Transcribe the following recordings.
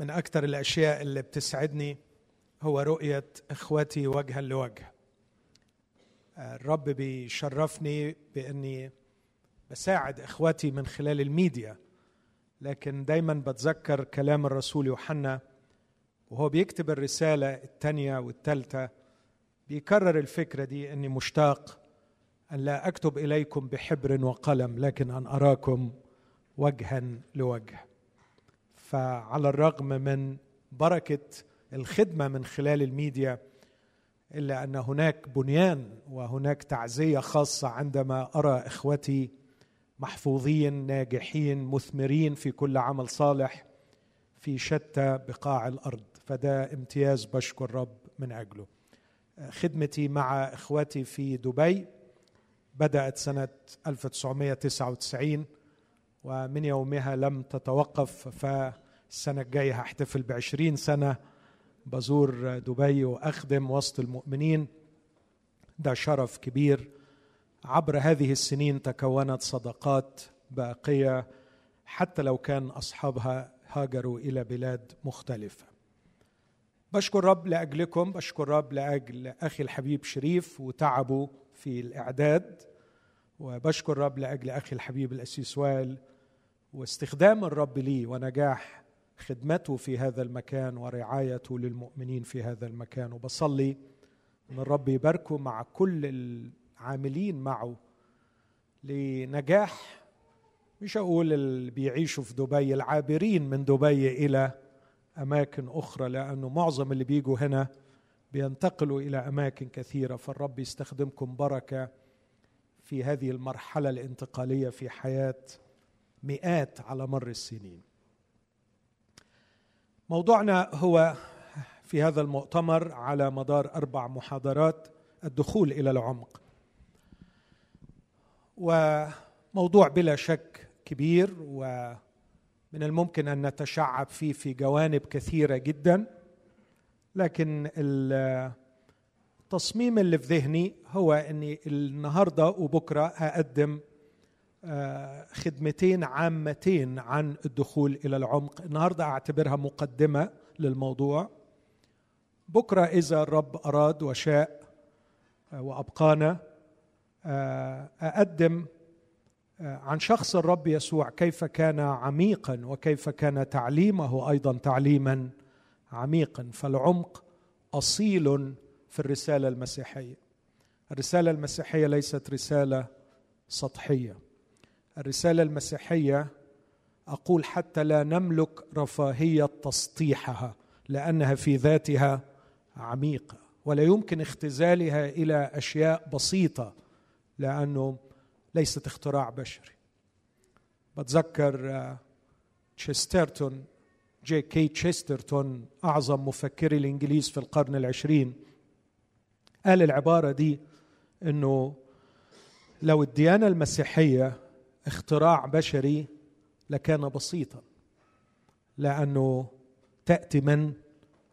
من أكثر الأشياء اللي بتسعدني هو رؤية إخوتي وجها لوجه. الرب بيشرفني بأني بساعد إخوتي من خلال الميديا لكن دايما بتذكر كلام الرسول يوحنا وهو بيكتب الرسالة الثانية والثالثة بيكرر الفكرة دي أني مشتاق أن لا أكتب إليكم بحبر وقلم لكن أن أراكم وجها لوجه. فعلى الرغم من بركة الخدمة من خلال الميديا إلا أن هناك بنيان وهناك تعزية خاصة عندما أرى إخوتي محفوظين ناجحين مثمرين في كل عمل صالح في شتى بقاع الأرض. فده امتياز بشكر الرب من أجله. خدمتي مع إخوتي في دبي بدأت سنة 1999 ومن يومها لم تتوقف فالسنة الجاية هحتفل بعشرين سنة بزور دبي وأخدم وسط المؤمنين. ده شرف كبير. عبر هذه السنين تكونت صداقات باقية حتى لو كان أصحابها هاجروا إلى بلاد مختلفة. بشكر رب لأجلكم بشكر رب لأجل أخي الحبيب شريف وتعبه في الإعداد وبشكر رب لأجل أخي الحبيب الأسيس وائل واستخدام الرب لي ونجاح خدمته في هذا المكان ورعايته للمؤمنين في هذا المكان. وبصلي إن الرب يباركه مع كل العاملين معه لنجاح مش أقول اللي بيعيشوا في دبي العابرين من دبي إلى أماكن أخرى لأنه معظم اللي بيجوا هنا بينتقلوا إلى أماكن كثيرة. فالرب يستخدمكم بركة في هذه المرحلة الانتقالية في حياة مئات على مر السنين. موضوعنا هو في هذا المؤتمر على مدار أربع محاضرات الدخول إلى العمق. وموضوع بلا شك كبير ومن الممكن أن نتشعب فيه في جوانب كثيرة جدا لكن التصميم اللي في ذهني هو إني النهارده وبكرة هقدم خدمتين عامتين عن الدخول إلى العمق. النهارده أعتبرها مقدمة للموضوع. بكرة إذا الرب أراد وشاء وأبقانا أقدم عن شخص الرب يسوع. كيف كان عميقا وكيف كان تعليمه أيضا تعليما عميقا. فالعمق أصيل في الرسالة المسيحية. الرسالة المسيحية ليست رسالة سطحية. الرسالة المسيحية أقول حتى لا نملك رفاهية تسطيحها لأنها في ذاتها عميقة ولا يمكن اختزالها إلى أشياء بسيطة لأنه ليست اختراع بشري. بتذكر تشسترتون جي كي تشسترتون أعظم مفكري الإنجليز في القرن العشرين قال العبارة دي إنه لو الديانة المسيحية اختراع بشري لكان بسيطا لأنه تأتي من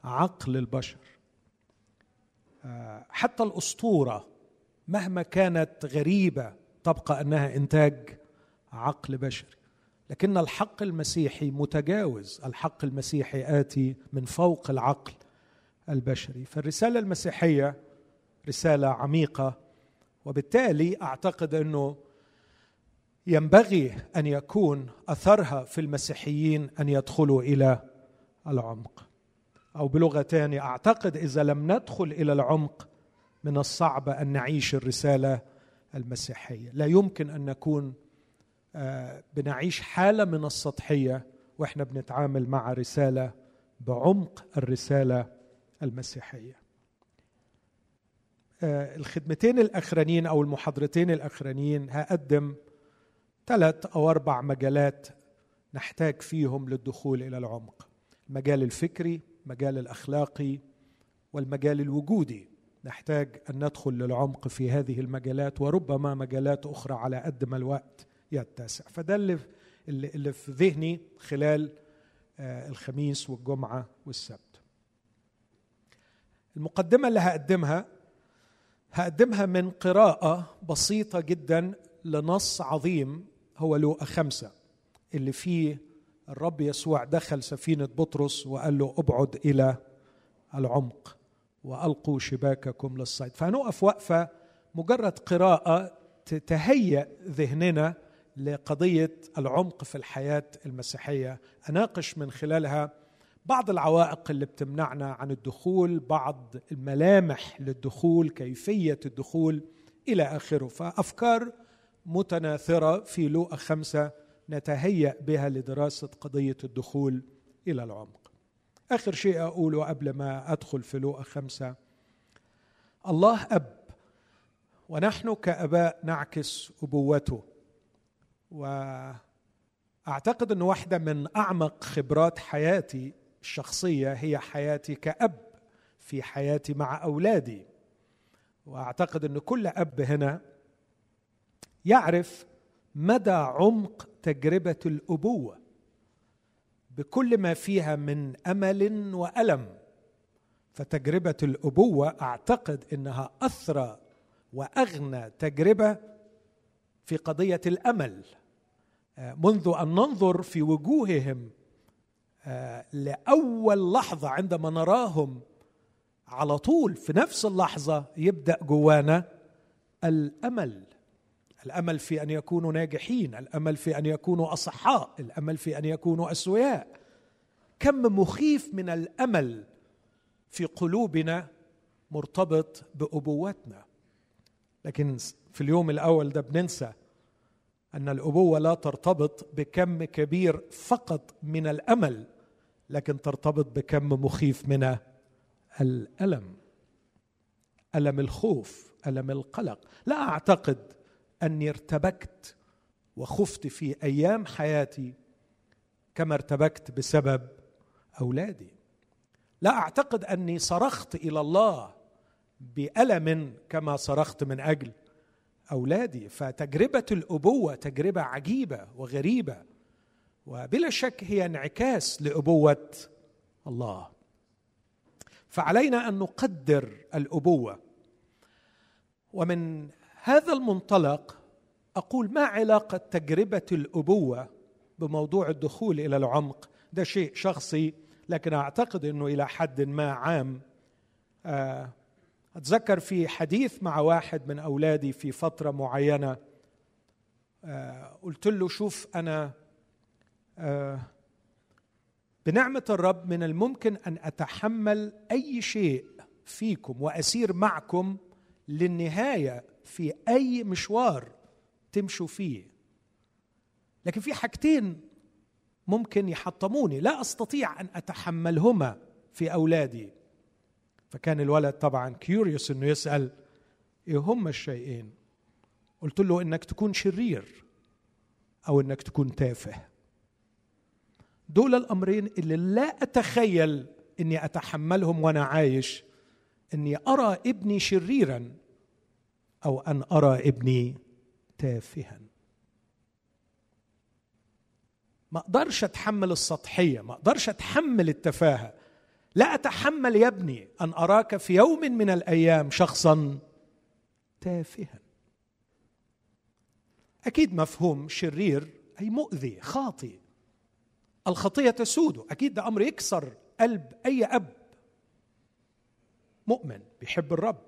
عقل البشر. حتى الأسطورة مهما كانت غريبة تبقى أنها إنتاج عقل بشري. لكن الحق المسيحي متجاوز الحق المسيحي آتي من فوق العقل البشري. فالرسالة المسيحية رسالة عميقة وبالتالي أعتقد أنه ينبغي أن يكون أثرها في المسيحيين أن يدخلوا إلى العمق. أو بلغة ثانية أعتقد إذا لم ندخل إلى العمق من الصعب أن نعيش الرسالة المسيحية. لا يمكن أن نكون بنعيش حالة من السطحية وإحنا بنتعامل مع رسالة بعمق الرسالة المسيحية. الخدمتين الأخرانيين أو المحاضرتين الأخرانيين هقدم ثلاث أو أربع مجالات نحتاج فيهم للدخول إلى العمق. المجال الفكري المجال الأخلاقي والمجال الوجودي. نحتاج أن ندخل للعمق في هذه المجالات وربما مجالات أخرى على قد ما الوقت يتسع. فده اللي اللي في ذهني خلال الخميس والجمعة والسبت. المقدمة اللي هقدمها هقدمها من قراءة بسيطة جدا لنص عظيم هو لوقا خمسة. اللي فيه الرب يسوع دخل سفينة بطرس وقال له أبعد إلى العمق وألقوا شباككم للصيد. فهنقف وقفة مجرد قراءة تهيأ ذهننا لقضية العمق في الحياة المسيحية. أناقش من خلالها بعض العوائق اللي بتمنعنا عن الدخول بعض الملامح للدخول كيفية الدخول إلى آخره. فأفكار متناثرة في لوقا خمسه نتهيأ بها لدراسة قضية الدخول إلى العمق. آخر شيء اقوله قبل ما أدخل في لوقا خمسه الله أب ونحن كآباء نعكس أبوته وأعتقد إن واحدة من أعمق خبرات حياتي الشخصية هي حياتي كأب في حياتي مع أولادي وأعتقد إن كل أب هنا يعرف مدى عمق تجربة الأبوة بكل ما فيها من أمل وألم. فتجربة الأبوة أعتقد إنها أثرى وأغنى تجربة في قضية الأمل. منذ أن ننظر في وجوههم آه، لأول لحظة عندما نراهم على طول في نفس اللحظة يبدأ جوانا الأمل. الأمل في أن يكونوا ناجحين الأمل في أن يكونوا أصحاء الأمل في أن يكونوا أسوياء. كم مخيف من الأمل في قلوبنا مرتبط بابوتنا لكن في اليوم الأول ده بننسى أن الأبوة لا ترتبط بكم كبير فقط من الأمل لكن ترتبط بكم مخيف من الألم. ألم الخوف ألم القلق. لا أعتقد أني ارتبكت وخفت في أيام حياتي كما ارتبكت بسبب أولادي. لا أعتقد أني صرخت إلى الله بألم كما صرخت من أجل أولادي. فتجربة الأبوة تجربة عجيبة وغريبة وبلا شك هي انعكاس لأبوة الله. فعلينا أن نقدر الأبوة. ومن هذا المنطلق أقول ما علاقة تجربة الأبوة بموضوع الدخول إلى العمق؟ ده شيء شخصي لكن أعتقد إنه إلى حد ما عام. آه، أتذكر في حديث مع واحد من أولادي في فترة معينة. آه، قلت له شوف أنا آه، بنعمة الرب من الممكن أن أتحمل أي شيء فيكم وأسير معكم للنهاية في أي مشوار تمشوا فيه. لكن في حاجتين ممكن يحطموني. لا أستطيع أن أتحملهما في أولادي. فكان الولد طبعا كيوريوس إنه يسأل إيه هما الشيئين؟ قلت له إنك تكون شرير أو إنك تكون تافه. دول الأمرين اللي لا أتخيل إني أتحملهم وأنا عايش إني أرى ابني شريرا. أو أن أرى ابني تافها. ما أقدرش أتحمل السطحية ما أقدرش أتحمل التفاهة. لا أتحمل يا ابني أن أراك في يوم من الأيام شخصا تافها. أكيد مفهوم شرير أي مؤذي خاطئ. الخطية تسود أكيد ده أمر يكسر قلب أي أب. مؤمن بيحب الرب.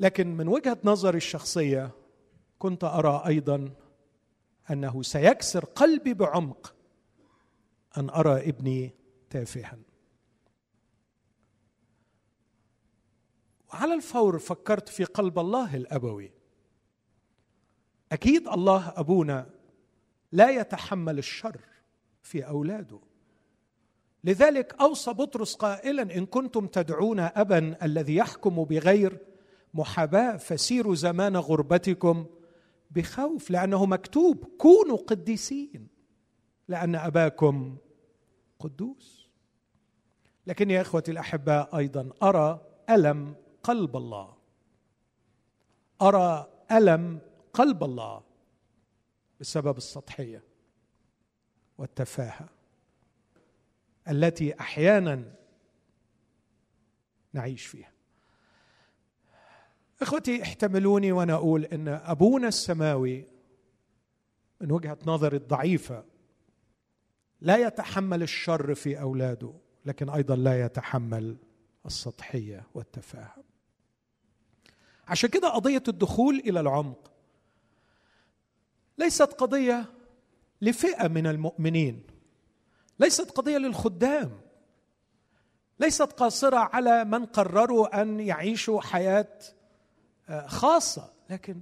لكن من وجهة نظري الشخصية كنت أرى أيضا أنه سيكسر قلبي بعمق أن أرى ابني تافها. وعلى الفور فكرت في قلب الله الأبوي. أكيد الله أبونا لا يتحمل الشر في أولاده. لذلك أوصى بطرس قائلا إن كنتم تدعون ابا الذي يحكم بغير محاباة فسيروا زمان غربتكم بخوف لأنه مكتوب كونوا قديسين لأن أباكم قدوس. لكن يا إخوتي الأحباء أيضا أرى ألم قلب الله. أرى ألم قلب الله بسبب السطحية والتفاهة التي أحيانا نعيش فيها. إخوتي احتملوني وأنا أقول إن أبونا السماوي من وجهة نظري الضعيفة لا يتحمل الشر في أولاده لكن أيضا لا يتحمل السطحية والتفاهم. عشان كده قضية الدخول إلى العمق ليست قضية لفئة من المؤمنين ليست قضية للخدام ليست قاصرة على من قرروا أن يعيشوا حياة خاصة لكن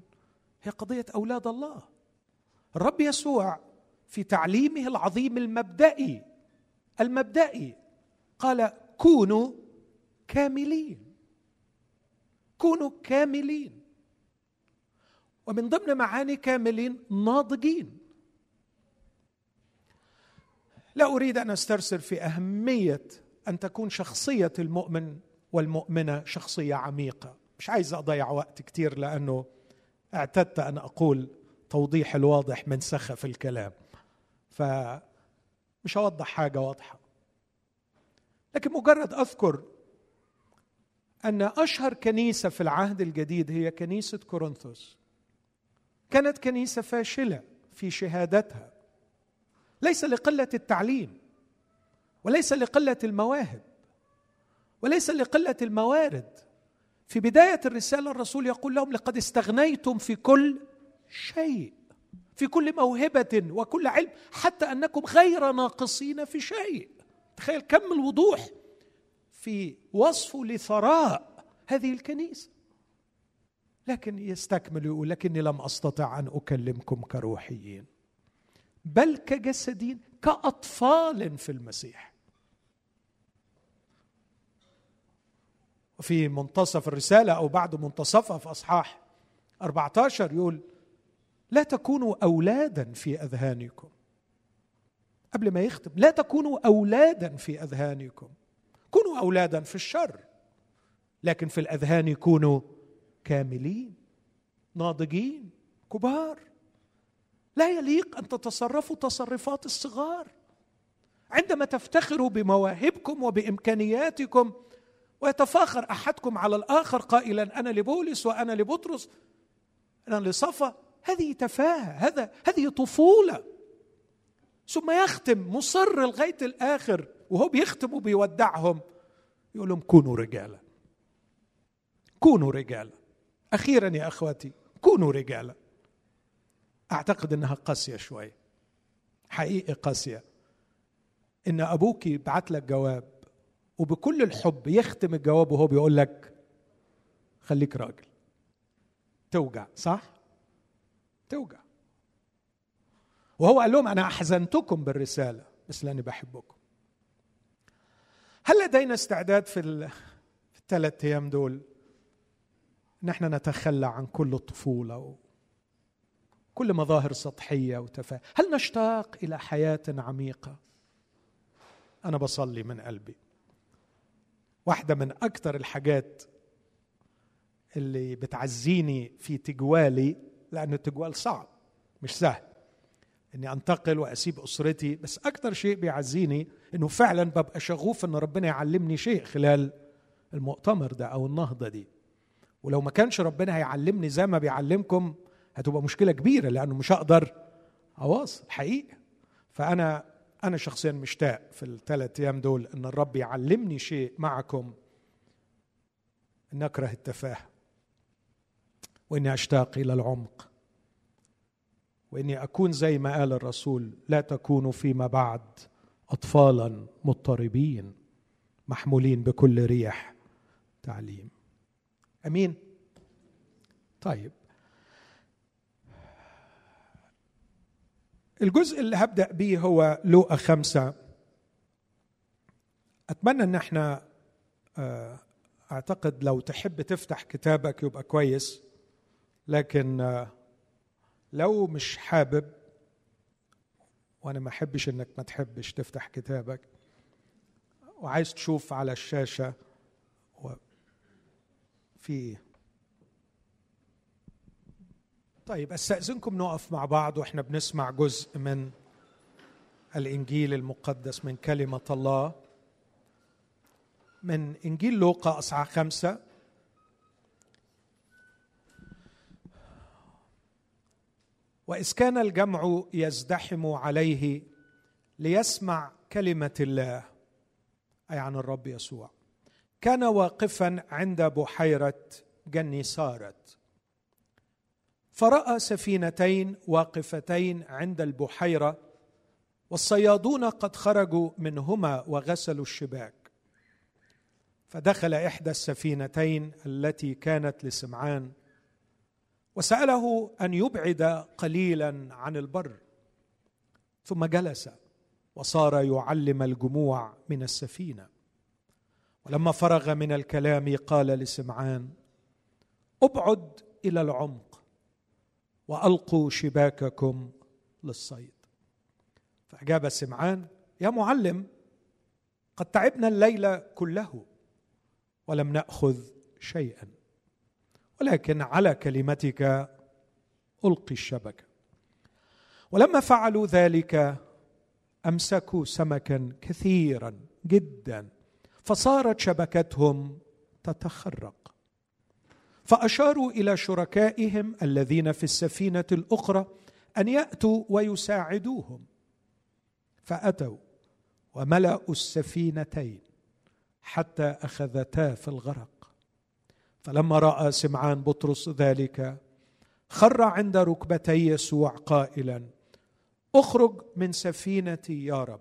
هي قضية أولاد الله. الرب يسوع في تعليمه العظيم المبدئي المبدئي قال كونوا كاملين. كونوا كاملين. ومن ضمن معاني كاملين ناضجين. لا أريد أن أسترسل في أهمية أن تكون شخصية المؤمن والمؤمنة شخصية عميقة. مش عايز أضيع وقت كتير لأنه اعتدت أن أقول توضيح الواضح من سخف الكلام. فمش هوضح حاجة واضحة. لكن مجرد أذكر أن أشهر كنيسة في العهد الجديد هي كنيسة كورنثوس. كانت كنيسة فاشلة في شهادتها. ليس لقلة التعليم وليس لقلة المواهب وليس لقلة الموارد. في بداية الرسالة الرسول يقول لهم لقد استغنيتم في كل شيء في كل موهبة وكل علم حتى أنكم غير ناقصين في شيء. تخيل كم الوضوح في وصفه لثراء هذه الكنيسة. لكن يستكمل يقول لكني لم أستطع أن أكلمكم كروحيين بل كجسدين كأطفال في المسيح. وفي منتصف الرسالة أو بعد منتصفها في أصحاح 14 يقول لا تكونوا أولادا في أذهانكم. قبل ما يختم لا تكونوا أولادا في أذهانكم. كونوا أولادا في الشر لكن في الأذهان كونوا كاملين ناضجين كبار. لا يليق أن تتصرفوا تصرفات الصغار. عندما تفتخروا بمواهبكم وبإمكانياتكم ويتفاخر أحدكم على الآخر قائلا أنا لبولس وأنا لبطرس. أنا لصفا. هذه تفاهة هذا هذه طفولة. ثم يختم مصر لغايه الآخر وهو بيختم وبيودعهم يقول لهم كونوا رجالا. كونوا رجالا. أخيرا يا أخواتي كونوا رجالا. أعتقد إنها قاسية شوية حقيقي قاسية. إن أبوك يبعت لك جواب. وبكل الحب يختم الجواب وهو بيقول لك خليك راجل. توجع صح؟ توجع. وهو قال لهم أنا أحزنتكم بالرسالة بس لأني بحبكم. هل لدينا استعداد في, الثلاث أيام دول؟ ان إحنا نتخلى عن كل الطفوله وكل مظاهر سطحية وتفاهه هل نشتاق إلى حياة عميقة؟ أنا بصلي من قلبي. واحدة من أكثر الحاجات اللي بتعزيني في تجوالي لأن التجوال صعب مش سهل. إني أنتقل وأسيب أسرتي بس أكثر شيء بيعزيني إنه فعلا ببقى شغوف إن ربنا يعلمني شيء خلال المؤتمر ده أو النهضة دي. ولو ما كانش ربنا هيعلمني زي ما بيعلمكم هتبقى مشكلة كبيرة لأنه مش هقدر أواصل حقيقه فأنا أنا شخصيا مشتاق في الثلاث أيام دول إن الرب يعلمني شيء معكم. ان اكره التفاهة. وإني أشتاق إلى العمق. وإني أكون زي ما قال الرسول لا تكونوا فيما بعد اطفالا مضطربين محمولين بكل ريح تعليم. أمين؟ طيب. الجزء اللي هبدأ به هو لوقا خمسة. أتمنى إن إحنا آه، أعتقد لو تحب تفتح كتابك يبقى كويس لكن آه، لو مش حابب وأنا ما أحبش إنك ما تحبش تفتح كتابك وعايز تشوف على الشاشة في طيب أستأذنكم نقف مع بعض وإحنا بنسمع جزء من الإنجيل المقدس من كلمة الله. من إنجيل لوقا أصحاح خمسة. وإذ كان الجمع يزدحم عليه ليسمع كلمة الله أي عن الرب يسوع. كان واقفا عند بحيرة جنيسارت فرأى سفينتين واقفتين عند البحيرة والصيادون قد خرجوا منهما وغسلوا الشباك. فدخل إحدى السفينتين التي كانت لسمعان وسأله أن يبعد قليلا عن البر. ثم جلس وصار يعلم الجموع من السفينة. ولما فرغ من الكلام قال لسمعان أبعد إلى العمق. وألقوا شباككم للصيد. فأجاب سمعان يا معلم قد تعبنا الليل كله ولم نأخذ شيئا ولكن على كلمتك ألقي الشبكه ولما فعلوا ذلك أمسكوا سمكا كثيرا جدا فصارت شبكتهم تتخرق. فأشاروا إلى شركائهم الذين في السفينة الأخرى أن يأتوا ويساعدوهم. فأتوا وملأوا السفينتين حتى أخذتا في الغرق. فلما رأى سمعان بطرس ذلك خر عند ركبتي يسوع قائلا أخرج من سفينتي يا رب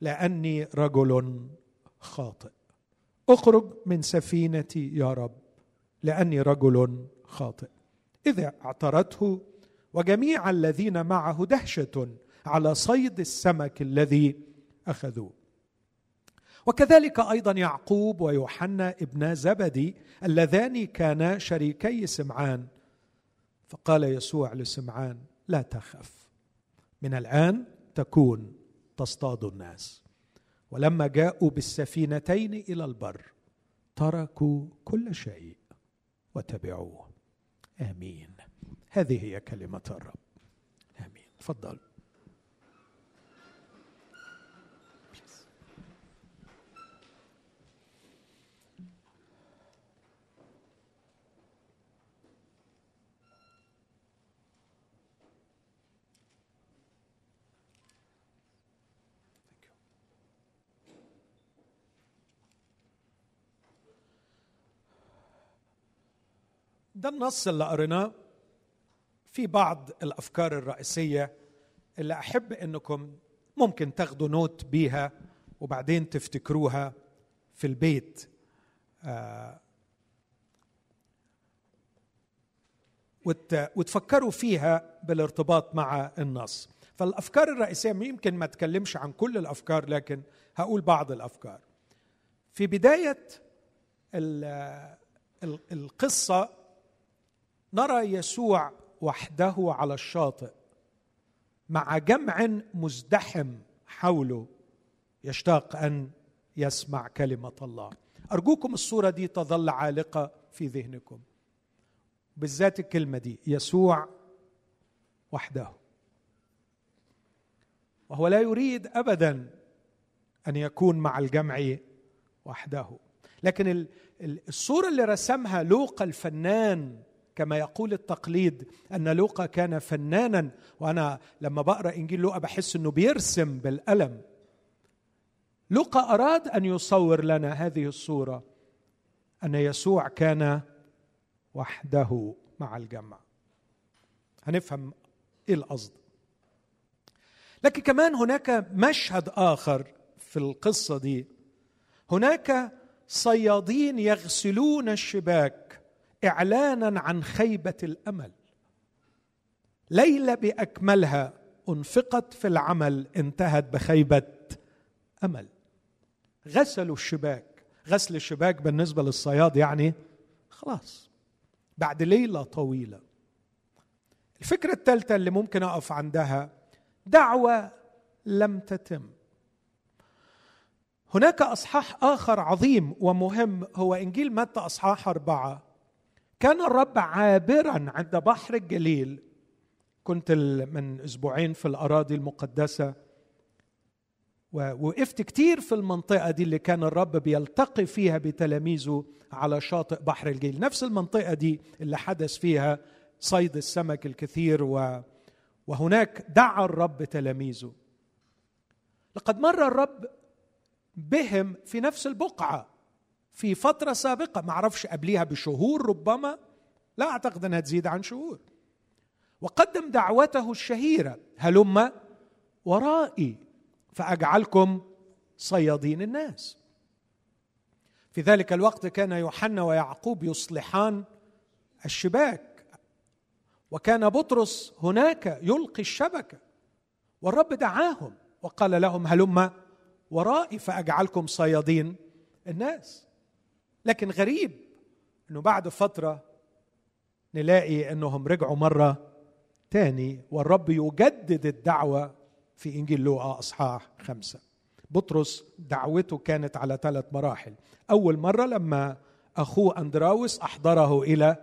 لأني رجل خاطئ. أخرج من سفينتي يا رب. لأني رجل خاطئ. اذا اعترته وجميع الذين معه دهشة على صيد السمك الذي أخذوه. وكذلك أيضا يعقوب ويوحنا ابنا زبدي اللذان كانا شريكي سمعان. فقال يسوع لسمعان لا تخف من الآن تكون تصطاد الناس. ولما جاءوا بالسفينتين إلى البر تركوا كل شيء. وتبعوه آمين. هذه هي كلمة الرب. آمين. تفضل. ده النص اللي قريناه في بعض الأفكار الرئيسية اللي أحب إنكم ممكن تاخدوا نوت بيها وبعدين تفتكروها في البيت. آه وتفكروا فيها بالارتباط مع النص. فالأفكار الرئيسية يمكن ما اتكلمش عن كل الأفكار لكن هقول بعض الأفكار. في بداية القصة نرى يسوع وحده على الشاطئ مع جمع مزدحم حوله يشتاق أن يسمع كلمة الله. أرجوكم الصورة دي تظل عالقة في ذهنكم. بالذات الكلمة دي يسوع وحده. وهو لا يريد ابدا أن يكون مع الجمع وحده. لكن الصورة اللي رسمها لوقا الفنان كما يقول التقليد أن لوقا كان فنانا وأنا لما بقرأ إنجيل لوقا بحس إنه بيرسم بالقلم. لوقا أراد أن يصور لنا هذه الصورة أن يسوع كان وحده مع الجمع. هنفهم إيه القصد. لكن كمان هناك مشهد آخر في القصة دي. هناك صيادين يغسلون الشباك. إعلانا عن خيبة الأمل. ليلة بأكملها أنفقت في العمل انتهت بخيبة أمل. غسلوا الشباك. غسل الشباك بالنسبة للصياد يعني خلاص بعد ليلة طويلة. الفكرة الثالثة اللي ممكن أقف عندها دعوة لم تتم. هناك أصحاح آخر عظيم ومهم هو إنجيل متى أصحاح أربعة؟ كان الرب عابرا عند بحر الجليل. كنت من أسبوعين في الأراضي المقدسة. ووقفت كتير في المنطقة دي اللي كان الرب بيلتقي فيها بتلاميذه على شاطئ بحر الجليل. نفس المنطقة دي اللي حدث فيها صيد السمك الكثير و وهناك دعا الرب تلاميذه لقد مر الرب بهم في نفس البقعة. في فترة سابقة ما أعرفش قبليها بشهور ربما لا أعتقد إنها تزيد عن شهور. وقدم دعوته الشهيرة هلم ورائي فأجعلكم صيادين الناس. في ذلك الوقت كان يوحنا ويعقوب يصلحان الشباك. وكان بطرس هناك يلقي الشبكة. والرب دعاهم وقال لهم هلم ورائي فأجعلكم صيادين الناس. لكن غريب إنه بعد فترة نلاقي إنهم رجعوا مرة تاني والرب يجدد الدعوة في إنجيل لوقا أصحاح خمسة. بطرس دعوته كانت على ثلاث مراحل. أول مرة لما أخوه أندراوس أحضره إلى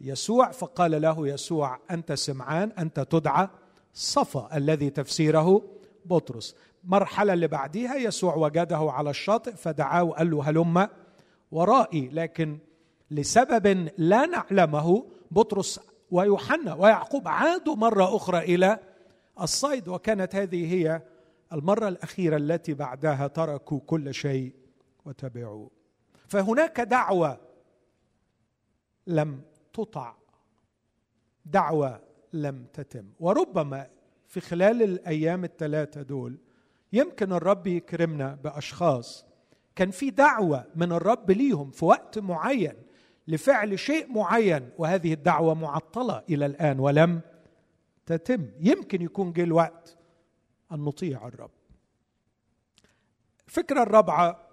يسوع فقال له يسوع أنت سمعان أنت تدعى صفا الذي تفسيره بطرس. مرحلة اللي بعديها يسوع وجده على الشاطئ فدعاه وقال له هلم ورائي لكن لسبب لا نعلمه بطرس ويوحنا ويعقوب عادوا مرة أخرى إلى الصيد وكانت هذه هي المرة الأخيرة التي بعدها تركوا كل شيء وتبعوا. فهناك دعوة لم تطع دعوة لم تتم. وربما في خلال الأيام الثلاثة دول يمكن الرب يكرمنا بأشخاص كان في دعوة من الرب ليهم في وقت معين لفعل شيء معين وهذه الدعوة معطلة إلى الآن ولم تتم. يمكن يكون جه الوقت أن نطيع الرب. الفكرة الرابعة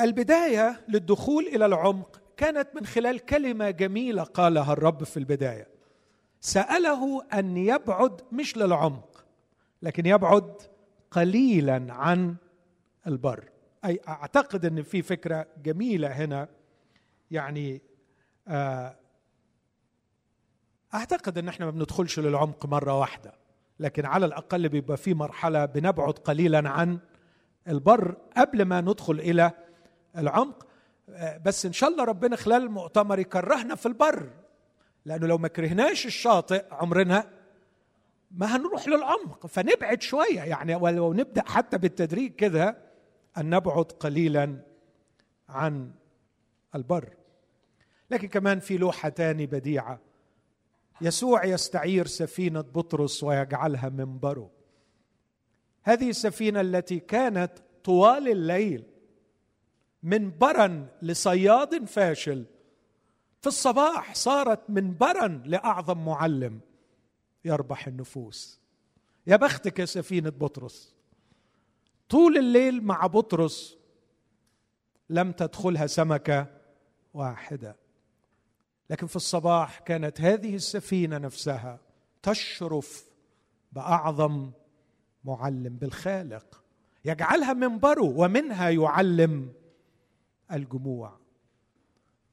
البداية للدخول إلى العمق كانت من خلال كلمة جميلة قالها الرب في البداية. سأله أن يبعد مش للعمق لكن يبعد قليلا عن البر. أي أعتقد إن في فكرة جميلة هنا. يعني آه، أعتقد إن إحنا ما بندخلش للعمق مرة واحدة لكن على الأقل بيبقى في مرحلة بنبعد قليلا عن البر قبل ما ندخل إلى العمق. آه، بس إن شاء الله ربنا خلال المؤتمر يكرهنا في البر لأنه لو ما كرهناش الشاطئ عمرنا ما هنروح للعمق. فنبعد شوية يعني ولو نبدأ حتى بالتدريج كده أن نبعد قليلا عن البر. لكن كمان في لوحه تاني بديعة. يسوع يستعير سفينة بطرس ويجعلها منبره. هذه السفينة التي كانت طوال الليل منبرا لصياد فاشل. في الصباح صارت منبرا لأعظم معلم يربح النفوس. يا بختك يا سفينة بطرس. طول الليل مع بطرس لم تدخلها سمكة واحدة. لكن في الصباح كانت هذه السفينة نفسها تشرف بأعظم معلم بالخالق. يجعلها منبره ومنها يعلم الجموع.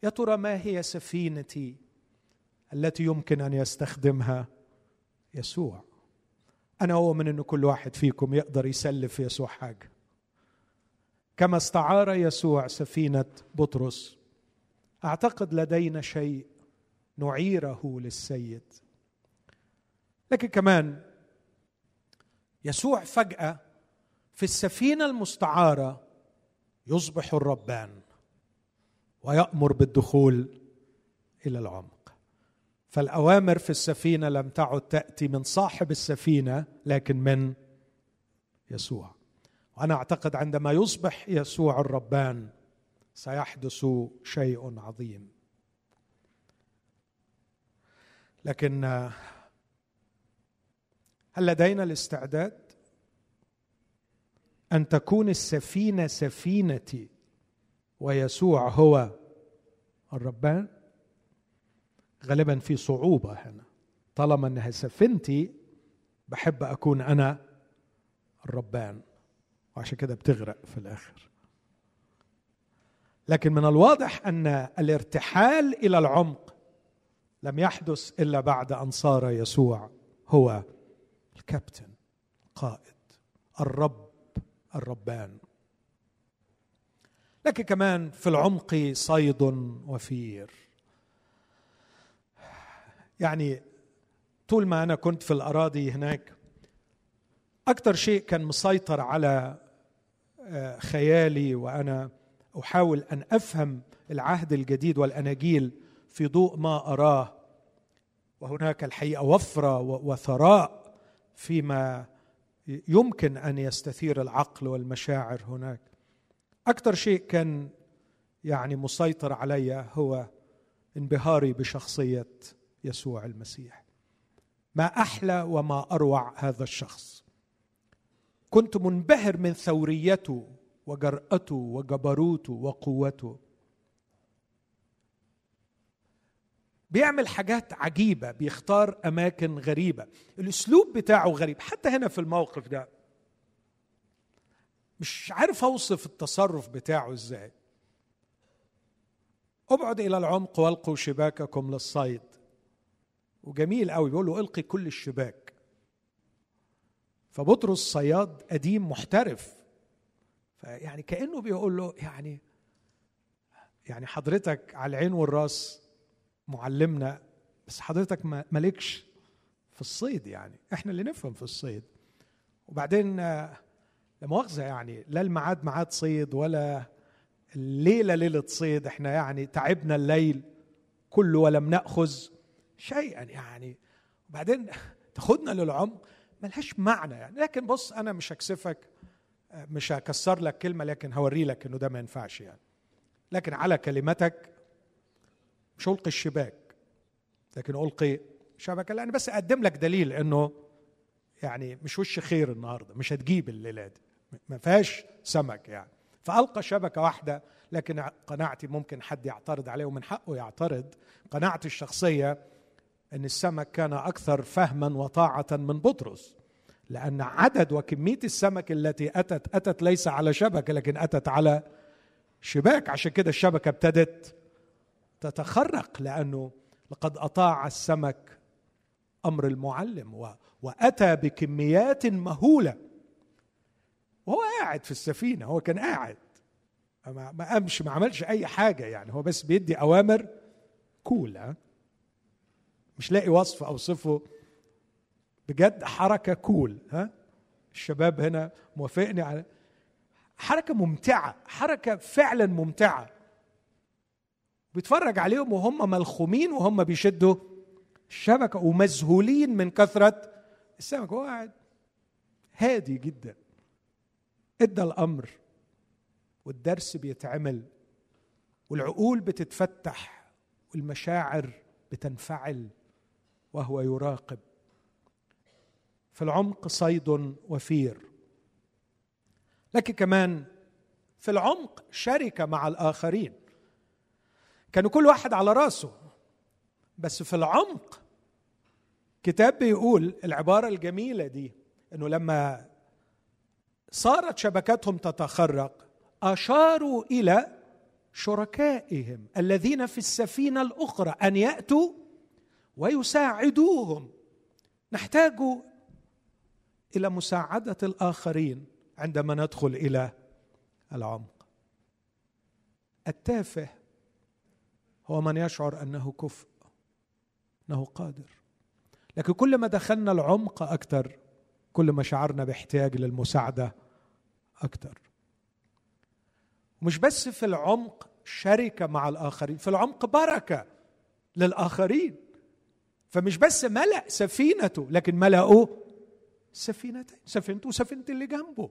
يا ترى ما هي سفينتي التي يمكن أن يستخدمها يسوع؟ أنا أؤمن ان كل واحد فيكم يقدر يسلف يسوع حاجة. كما استعار يسوع سفينة بطرس أعتقد لدينا شيء نعيره للسيد. لكن كمان يسوع فجأة في السفينة المستعارة يصبح الربان ويأمر بالدخول إلى العمق فالأوامر في السفينة لم تعد تأتي من صاحب السفينة لكن من يسوع. وأنا أعتقد عندما يصبح يسوع الربان سيحدث شيء عظيم. لكن هل لدينا الاستعداد أن تكون السفينة سفينتي ويسوع هو الربان؟ غالبا في صعوبة هنا. طالما إنها سفينتي بحب أكون أنا الربان. وعشان كده بتغرق في الآخر. لكن من الواضح أن الارتحال إلى العمق لم يحدث إلا بعد أن صار يسوع هو الكابتن القائد الرب الربان. لكن كمان في العمق صيد وفير. يعني طول ما أنا كنت في الأراضي هناك أكثر شيء كان مسيطر على آه، خيالي وأنا أحاول أن أفهم العهد الجديد والأناجيل في ضوء ما أراه. وهناك الحقيقة وفرة وثراء فيما يمكن أن يستثير العقل والمشاعر هناك. أكثر شيء كان يعني مسيطر علي هو انبهاري بشخصية يسوع المسيح. ما أحلى وما أروع هذا الشخص. كنت منبهر من ثوريته وجرأته وجبروته وقوته. بيعمل حاجات عجيبة بيختار أماكن غريبة. الأسلوب بتاعه غريب. حتى هنا في الموقف ده. مش عارف أوصف التصرف بتاعه إزاي. أبعد إلى العمق وألقوا شباككم للصيد. وجميل قوي بيقول له إلقي كل الشباك. فبطرس صياد قديم محترف. فيعني كأنه بيقول له يعني يعني حضرتك على العين والرأس معلمنا بس حضرتك مالكش في الصيد يعني. إحنا اللي نفهم في الصيد. وبعدين لا مؤاخذة يعني لا الميعاد ميعاد صيد ولا الليلة ليلة صيد. إحنا يعني تعبنا الليل كله ولم ناخذ شيئا يعني. وبعدين تاخدنا للعمق ملهاش معنى يعني. لكن بص أنا مش هكسفك مش هكسر لك كلمة لكن هوري لك إنه ده ما ينفعش يعني. لكن على كلمتك مش ألقي الشباك لكن ألقي شبكة. لأن بس أقدم لك دليل إنه يعني مش وش خير النهارده مش هتجيب الليلة دي. ما فيهاش سمك يعني. فألقى شبكة واحدة لكن قناعتي ممكن حد يعترض عليه ومن حقه يعترض. قناعتي الشخصية أن السمك كان أكثر فهما وطاعة من بطرس لأن عدد وكمية السمك التي أتت أتت ليس على شبكه لكن أتت على شباك. عشان كده الشبكة ابتدت تتخرق لأنه لقد أطاع السمك أمر المعلم وأتى بكميات مهولة. وهو قاعد في السفينة هو كان قاعد. ما قامش ما عملش أي حاجة يعني هو بس بيدي أوامر كول مش لاقي وصف أوصفه. بجد حركة كول ها؟ الشباب هنا موافقني على حركة ممتعة حركة فعلا ممتعة. بيتفرج عليهم وهم ملخومين وهم بيشدوا الشبكة ومذهولين من كثرة السمك. هو قاعد هادي جدا. إدى الأمر والدرس بيتعمل والعقول بتتفتح والمشاعر بتنفعل. وهو يراقب. في العمق صيد وفير. لكن كمان في العمق شركة مع الآخرين. كانوا كل واحد على راسه. بس في العمق كتاب بيقول العبارة الجميلة دي إنه لما صارت شبكتهم تتخرق أشاروا إلى شركائهم الذين في السفينة الأخرى أن يأتوا ويساعدوهم. نحتاج إلى مساعدة الآخرين عندما ندخل إلى العمق. التافه هو من يشعر أنه كفء أنه قادر. لكن كل ما دخلنا العمق أكثر كل ما شعرنا باحتياج للمساعدة أكثر. مش بس في العمق شركة مع الآخرين في العمق بركة للآخرين. فمش بس ملأ سفينته لكن ملأوا سفينتين سفينته وسفينة اللي جنبه.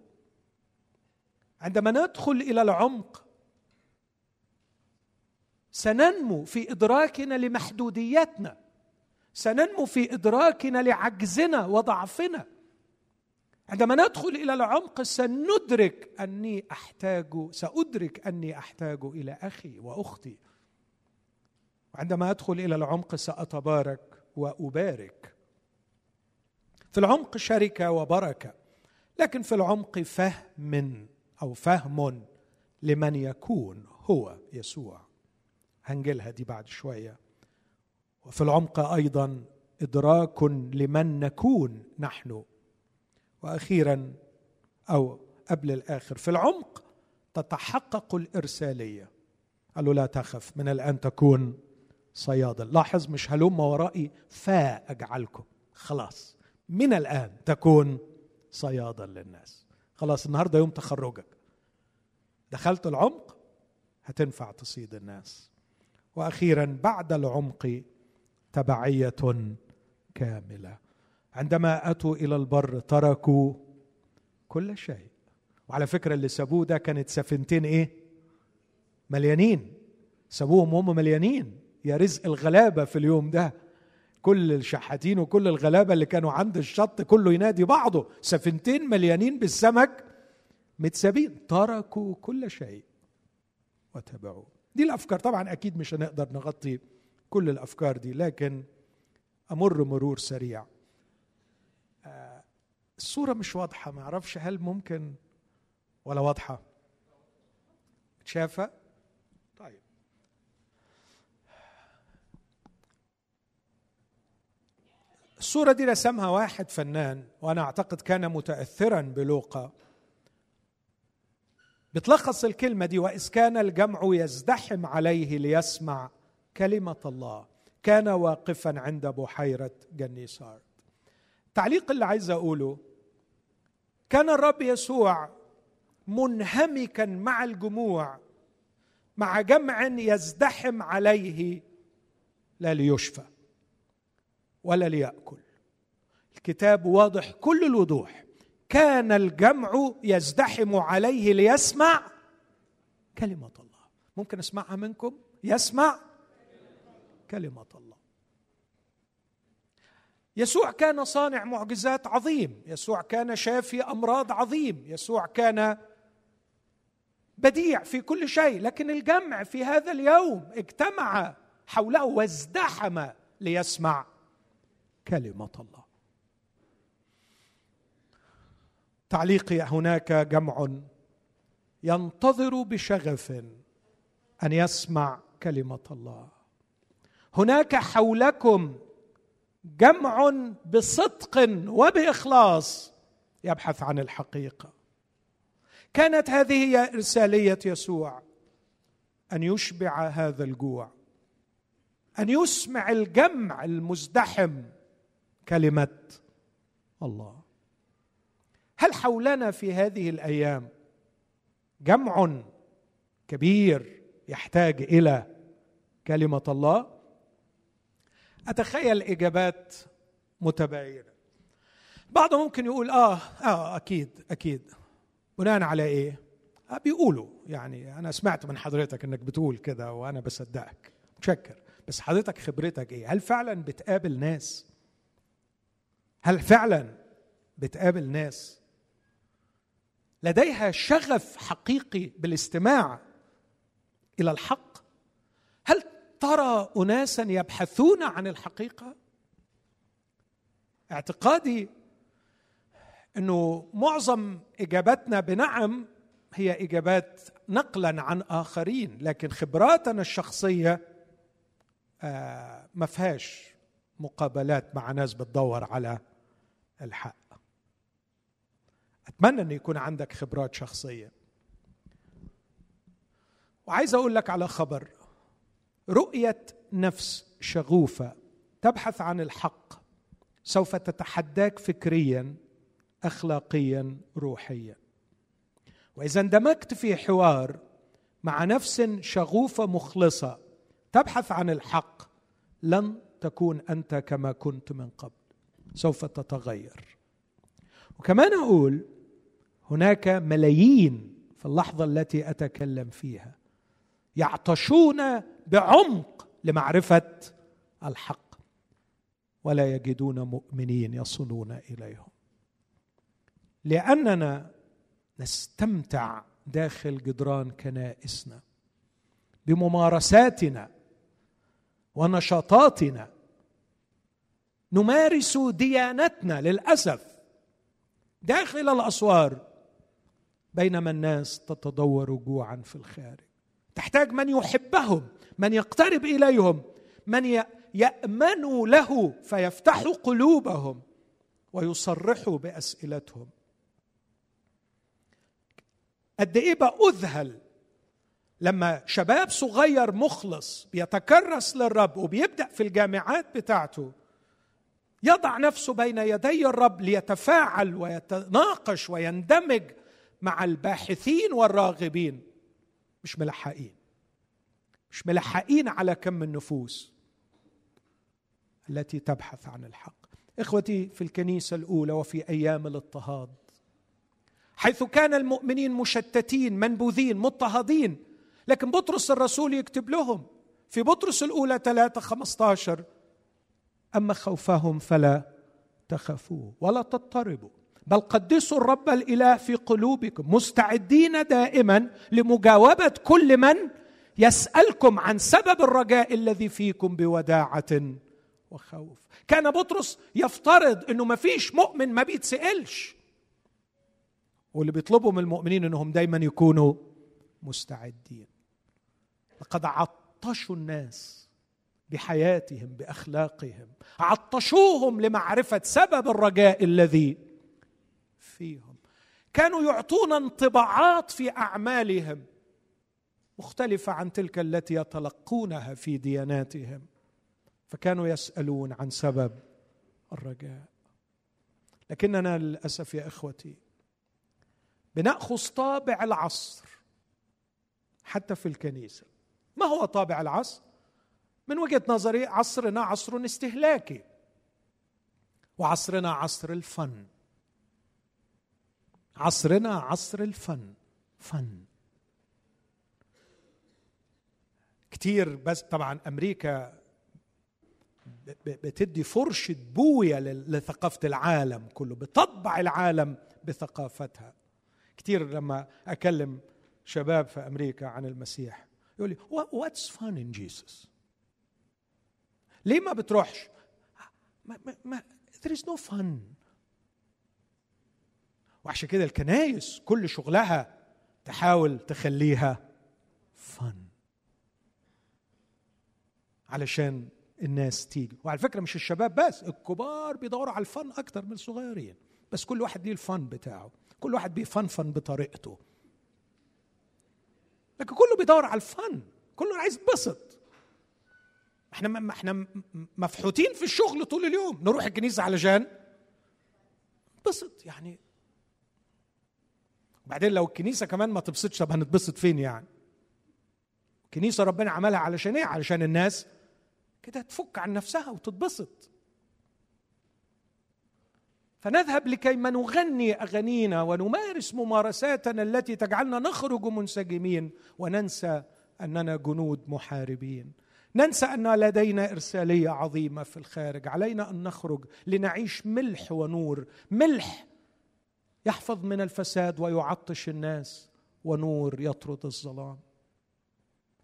عندما ندخل إلى العمق سننمو في إدراكنا لمحدوديتنا. سننمو في إدراكنا لعجزنا وضعفنا. عندما ندخل إلى العمق سندرك أني أحتاج سأدرك أني أحتاج إلى أخي وأختي. وعندما أدخل إلى العمق سأتبارك. وأبارك. في العمق شركة وبركة لكن في العمق فهم أو فهم لمن يكون هو يسوع. هنجلها دي بعد شوية. وفي العمق أيضا إدراك لمن نكون نحن. وأخيرا أو قبل الآخر في العمق تتحقق الإرسالية. قال له لا تخف من الآن تكون صيادا لاحظ مش هلم ورائي فاجعلكم خلاص. من الآن تكون صيادا للناس. خلاص النهارده يوم تخرجك. دخلت العمق هتنفع تصيد الناس. وأخيرا بعد العمق تبعية كاملة. عندما أتوا إلى البر تركوا كل شيء. وعلى فكرة اللي سابوه ده كانت سفينتين إيه؟ مليانين. سابوهم هم مليانين. يا رزق الغلابة في اليوم ده. كل الشحاتين وكل الغلابة اللي كانوا عند الشط كله ينادي بعضه. سفينتين مليانين بالسمك متسابين. تركوا كل شيء وتبعوه دي الأفكار. طبعا أكيد مش هنقدر نغطي كل الأفكار دي لكن أمر مرور سريع. آه، الصورة مش واضحة. ما أعرفش هل ممكن ولا واضحة. شافه طيب الصورة دي رسمها واحد فنان وأنا أعتقد كان متاثرا بلوقا. بتلخص الكلمة دي وإذ كان الجمع يزدحم عليه ليسمع كلمة الله. كان واقفا عند بحيرة جنيسار التعليق اللي عايز أقوله كان الرب يسوع منهمكا مع الجموع مع جمع يزدحم عليه لا ليشفى. ولا ليأكل. الكتاب واضح كل الوضوح. كان الجمع يزدحم عليه ليسمع كلمة الله. ممكن أسمعها منكم؟ يسمع كلمة الله. يسوع كان صانع معجزات عظيم. يسوع كان شافي أمراض عظيم. يسوع كان بديع في كل شيء. لكن الجمع في هذا اليوم اجتمع حوله وازدحم ليسمع كلمة الله. تعليقي هناك جمع ينتظر بشغف أن يسمع كلمة الله. هناك حولكم جمع بصدق وبإخلاص يبحث عن الحقيقة. كانت هذه هي رساليه يسوع أن يشبع هذا الجوع أن يسمع الجمع المزدحم كلمة الله. هل حولنا في هذه الأيام جمع كبير يحتاج إلى كلمة الله؟ أتخيل إجابات متباينة. بعض ممكن يقول آه آه أكيد أكيد. بناء على إيه؟ آه بيقولوا. يعني أنا سمعت من حضرتك إنك بتقول كده وأنا بصدقك. متشكر. بس حضرتك خبرتك إيه؟ هل فعلا بتقابل ناس هل فعلا بتقابل ناس لديها شغف حقيقي بالاستماع إلى الحق؟ هل ترى اناسا يبحثون عن الحقيقة؟ اعتقادي إنه معظم إجاباتنا بنعم هي إجابات نقلا عن آخرين لكن خبراتنا الشخصية آه ما فيهاش مقابلات مع ناس بتدور على الحق. أتمنى إن يكون عندك خبرات شخصية. وعايز أقول لك على خبر. رؤية نفس شغوفة تبحث عن الحق. سوف تتحداك فكريا اخلاقيا روحيا. وإذا اندمجت في حوار مع نفس شغوفة مخلصة تبحث عن الحق لن تكون أنت كما كنت من قبل. سوف تتغير. وكمان أقول هناك ملايين في اللحظة التي أتكلم فيها يعطشون بعمق لمعرفة الحق ولا يجدون مؤمنين يصلون إليهم. لأننا نستمتع داخل جدران كنائسنا بممارساتنا ونشاطاتنا نمارس ديانتنا للأسف. داخل الأسوار بينما الناس تتدور جوعا في الخارج. تحتاج من يحبهم من يقترب إليهم من يامنوا له فيفتحوا قلوبهم ويصرحوا بأسئلتهم. قد إيه بأذهل لما شباب صغير مخلص بيتكرس للرب وبيبدأ في الجامعات بتاعته يضع نفسه بين يدي الرب ليتفاعل ويتناقش ويندمج مع الباحثين والراغبين. مش ملحقين. مش ملحقين على كم النفوس التي تبحث عن الحق. إخوتي في الكنيسة الأولى وفي أيام الاضطهاد حيث كان المؤمنين مشتتين منبوذين مضطهدين لكن بطرس الرسول يكتب لهم في بطرس الأولى 3 15 أما خوفهم فلا تخافوا ولا تضطربوا. بل قدسوا الرب الإله في قلوبكم مستعدين دائما لمجاوبة كل من يسألكم عن سبب الرجاء الذي فيكم بوداعة وخوف. كان بطرس يفترض إنه ما فيش مؤمن ما بيتسألش. واللي بيطلبوا من المؤمنين إنهم دايما يكونوا مستعدين. لقد عطشوا الناس بحياتهم بأخلاقهم. عطشوهم لمعرفة سبب الرجاء الذي فيهم. كانوا يعطون انطباعات في أعمالهم مختلفة عن تلك التي يتلقونها في دياناتهم. فكانوا يسألون عن سبب الرجاء. لكننا للأسف يا إخوتي بنأخذ طابع العصر حتى في الكنيسة. ما هو طابع العصر؟ من وجهة نظري عصرنا عصر استهلاكي. وعصرنا عصر الفن. عصرنا عصر الفن. فن. كتير بس طبعا أمريكا بتدي فرشة بوية لثقافة العالم كله بتطبع العالم بثقافتها. كتير لما أكلم شباب في أمريكا عن المسيح يقول لي what's fun in Jesus? ليه ما بتروحش؟ ما, ما, ما there is no fun. وعشان كده الكنايس كل شغلها تحاول تخليها فن علشان الناس تيجي. وعلى فكرة مش الشباب بس الكبار بيدوروا على الفن أكتر من الصغيرين. بس كل واحد ليه الفن بتاعه. كل واحد بيفنفن بطريقته. لكن كله بيدور على الفن كله عايز يتبسط. إحنا ما إحنا مفحوتين في الشغل طول اليوم. نروح الكنيسة علشان نتبسط يعني. وبعدين لو الكنيسة كمان ما تبسطش طب هنتبسط فين يعني؟ الكنيسه ربنا عملها علشان إيه علشان الناس. كده تفك عن نفسها وتتبسط. فنذهب لكي ما نغني أغانينا ونمارس ممارساتنا التي تجعلنا نخرج منسجمين وننسى أننا جنود محاربين. ننسى أن لدينا إرسالية عظيمة في الخارج. علينا أن نخرج لنعيش ملح ونور. ملح يحفظ من الفساد ويعطش الناس ونور يطرد الظلام.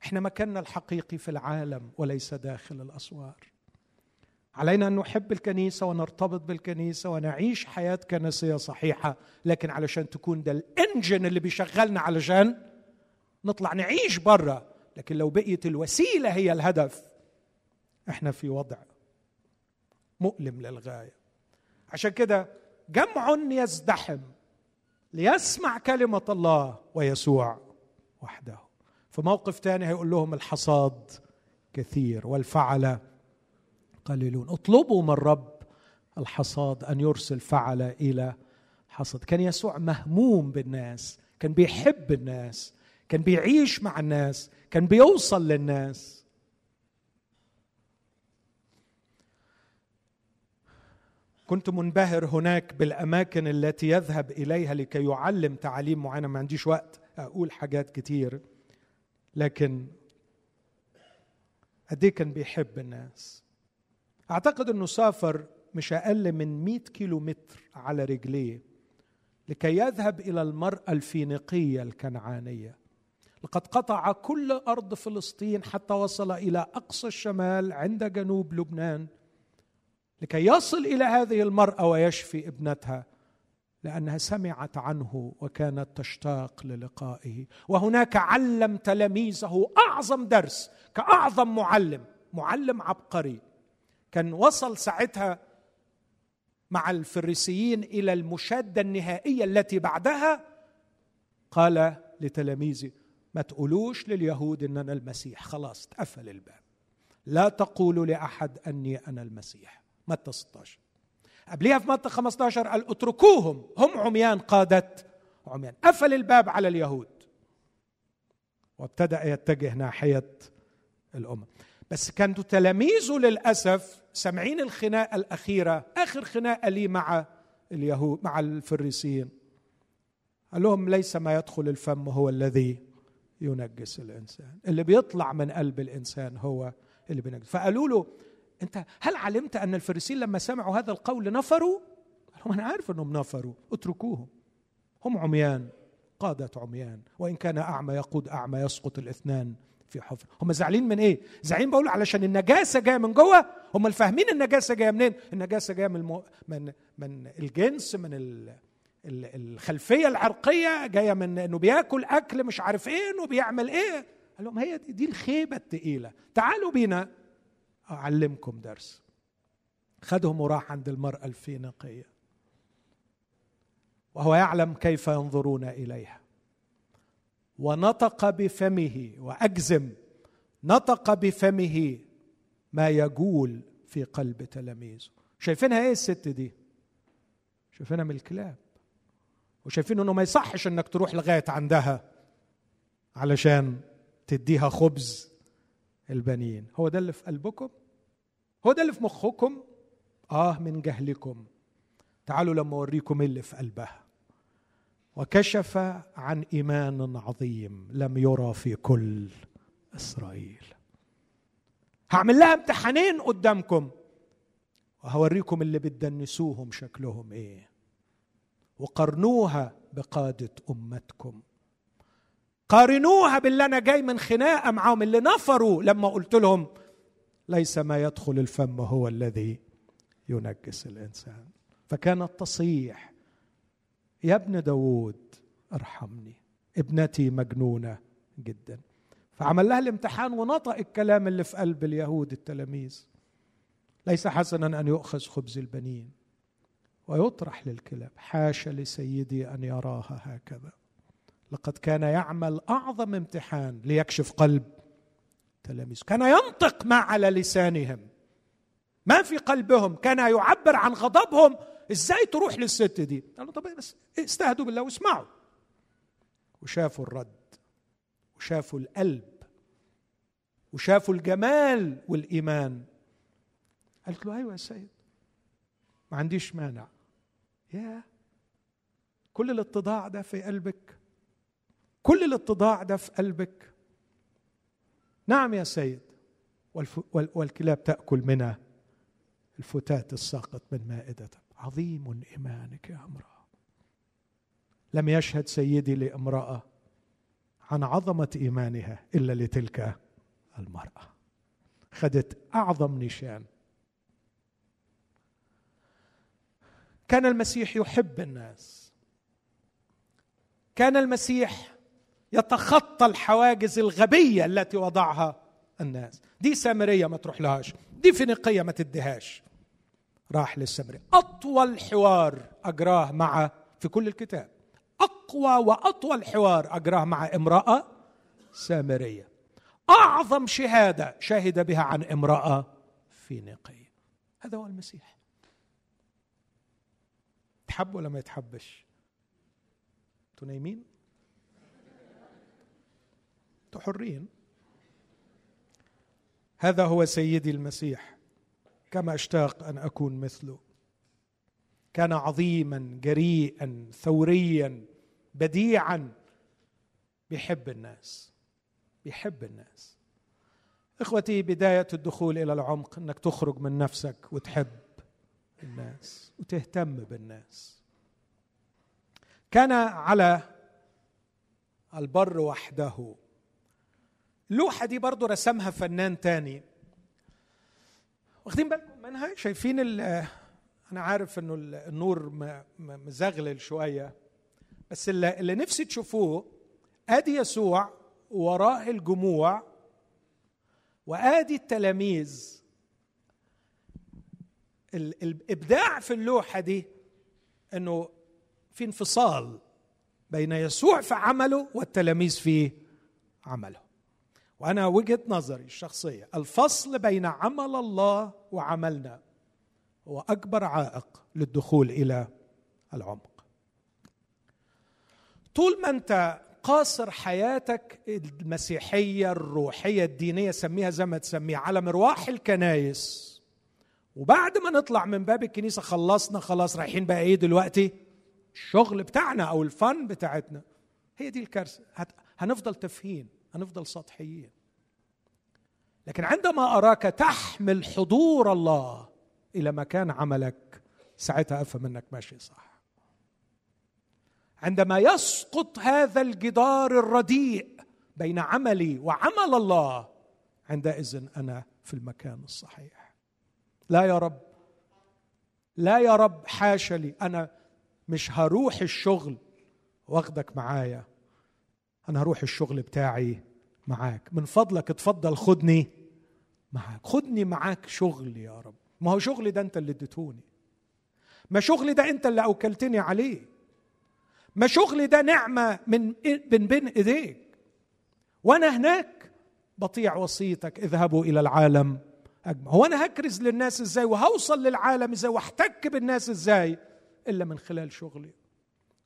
إحنا مكاننا الحقيقي في العالم وليس داخل الأسوار. علينا أن نحب الكنيسة ونرتبط بالكنيسة ونعيش حياة كنسية صحيحة. لكن علشان تكون ده الإنجن اللي بيشغلنا علشان نطلع نعيش بره لكن لو بقيت الوسيلة هي الهدف إحنا في وضع مؤلم للغاية. عشان كده جمع يزدحم ليسمع كلمة الله ويسوع وحده. في موقف ثاني هيقول لهم الحصاد كثير والفعل قليلون. اطلبوا من الرب الحصاد أن يرسل فعل إلى حصد كان يسوع مهموم بالناس كان بيحب الناس كان بيعيش مع الناس كان بيوصل للناس. كنت منبهر هناك بالأماكن التي يذهب إليها لكي يعلم تعاليم معينة. ما عنديش وقت أقول حاجات كتير لكن قد كان بيحب الناس. أعتقد إنه سافر مش أقل من 100 كيلو متر على رجليه لكي يذهب إلى المرأة الفينيقية الكنعانية. لقد قطع كل أرض فلسطين حتى وصل إلى أقصى الشمال عند جنوب لبنان لكي يصل إلى هذه المرأة ويشفي ابنتها لأنها سمعت عنه وكانت تشتاق للقائه. وهناك علم تلاميذه أعظم درس كأعظم معلم معلم عبقري. كان وصل ساعتها مع الفريسيين إلى المشادة النهائية التي بعدها قال لتلاميذه ما تقولوش لليهود إن أنا المسيح. خلاص اتقفل الباب. لا تقولوا لأحد أني أنا المسيح. متى 16 قبلها في متى 15 قال اتركوهم. هم عميان قادة عميان. قفل الباب على اليهود. وابتدأ يتجه ناحية الأمم بس كانوا تلاميذه للأسف سامعين الخناقة الأخيرة آخر خناقة لي مع اليهود مع الفريسيين. قال لهم ليس ما يدخل الفم هو الذي ينجس الإنسان اللي بيطلع من قلب الإنسان هو اللي بينجس فقالوا له أنت هل علمت أن الفريسيين لما سمعوا هذا القول نفروا؟ لهم أنا عارف أنهم نفروا اتركوهم هم عميان قادة عميان وإن كان أعمى يقود أعمى يسقط الاثنان في حفر هم زعلين من إيه؟ زعلين بقول علشان النجاسة جاية من جوه هم الفاهمين النجاسة جاية منين؟ النجاسة جاية من المو... من من الجنس من ال... الخلفية العرقية جاية من إنه بياكل أكل مش عارف إيه إنه بيعمل إيه؟ قال لهم هي دي, دي الخيبة الثقيلة تعالوا بينا. أعلمكم درس. خدهم وراح عند المرأة الفينيقية. وهو يعلم كيف ينظرون إليها. ونطق بفمه وأجزم نطق بفمه ما يجول في قلب تلاميذه. شايفينها إيه الست دي؟ شايفينها من الكلاب. وشايفين إنه ما يصحش إنك تروح لغاية عندها علشان تديها خبز البنين. هو ده اللي في قلبكم؟ هو ده اللي في مخكم؟ آه من جهلكم. تعالوا لما أوريكم اللي في قلبها. وكشف عن إيمان عظيم لم يرى في كل إسرائيل. هعمل لها امتحانين قدامكم. وهوريكم اللي بتدنسوهم شكلهم إيه. وقارنوها بقادة أمتكم. قارنوها باللي أنا جاي من خناقة معاهم اللي نفروا لما قلت لهم ليس ما يدخل الفم هو الذي ينجس الإنسان. فكان التصيح يا ابن داود ارحمني ابنتي مجنونة جدا. فعمل لها الامتحان ونطق الكلام اللي في قلب اليهود التلاميذ. ليس حسنا أن يؤخذ خبز البنين. ويطرح للكلاب حاشا لسيدي أن يراها هكذا. لقد كان يعمل أعظم امتحان ليكشف قلب. تلاميذه كان ينطق ما على لسانهم. ما في قلبهم؟ كان يعبر عن غضبهم؟ إزاي تروح للست دي؟ قالوا طب بس استهدوا بالله واسمعوا. وشافوا الرد وشافوا القلب وشافوا الجمال والإيمان. قالت له أيوه يا سيد ما عنديش مانع. يا كل الاتضاع ده في قلبك. كل الاتضاع ده في قلبك. نعم يا سيد. والكلاب تأكل منها. الفتات الساقط من مائدتك عظيم إيمانك يا أمرأة. لم يشهد سيدي لامرأة عن عظمة إيمانها إلا لتلك المرأة. خدت أعظم نشان كان المسيح يحب الناس. كان المسيح يتخطى الحواجز الغبية التي وضعها الناس. دي سامرية ما تروح لهاش. دي فينيقية ما تديهاش. راح للسامرية. أطول حوار اجراه مع في كل الكتاب. أقوى وأطول حوار اجراه مع امرأة سامرية. أعظم شهادة شهد بها عن امرأة فينيقية. هذا هو المسيح. تحب ولا ما يتحبش؟ أنتوا نايمين؟ أنتوا حرين. هذا هو سيدي المسيح كما اشتاق أن أكون مثله. كان عظيما جريئا ثوريا بديعا. بيحب الناس بيحب الناس. إخوتي بداية الدخول إلى العمق إنك تخرج من نفسك وتحب الناس وتهتم بالناس. كان على البر وحده. اللوحة دي برضو رسمها فنان تاني. واخدين بالكم منها؟ شايفين أنا عارف إنه النور مزغلل شوية. بس اللي, اللي نفسي تشوفوه آدي يسوع وراه الجموع وآدي التلاميذ. الابداع في اللوحة دي إنه في انفصال بين يسوع في عمله والتلاميذ في عمله. وأنا وجهة نظري الشخصية الفصل بين عمل الله وعملنا هو أكبر عائق للدخول إلى العمق. طول ما أنت قاصر حياتك المسيحية الروحية الدينية سميها زي ما تسميها على مرواح الكنايس وبعد ما نطلع من باب الكنيسة خلصنا خلاص رايحين بقى إيه دلوقتي؟ الشغل بتاعنا أو الفن بتاعتنا. هي دي الكارثة. هنفضل تفهين هنفضل سطحيين. لكن عندما أراك تحمل حضور الله إلى مكان عملك ساعتها أفهم أنك ماشي صح. عندما يسقط هذا الجدار الرديء بين عملي وعمل الله عندئذ أنا في المكان الصحيح. لا يا رب. لا يا رب حاشا لي. أنا مش هروح الشغل. واخدك معايا. أنا هروح الشغل بتاعي معاك. من فضلك اتفضل خدني معاك. خدني معاك شغل يا رب. ما هو شغلي ده أنت اللي اديتوني ما شغلي ده أنت اللي أوكلتني عليه. ما شغلي ده نعمة من من بين إيديك. وأنا هناك بطيع وصيتك. اذهبوا إلى العالم. أجمع. هو أنا هكرز للناس إزاي وهوصل للعالم إزاي وأحتك بالناس إزاي؟ إلا من خلال شغلي.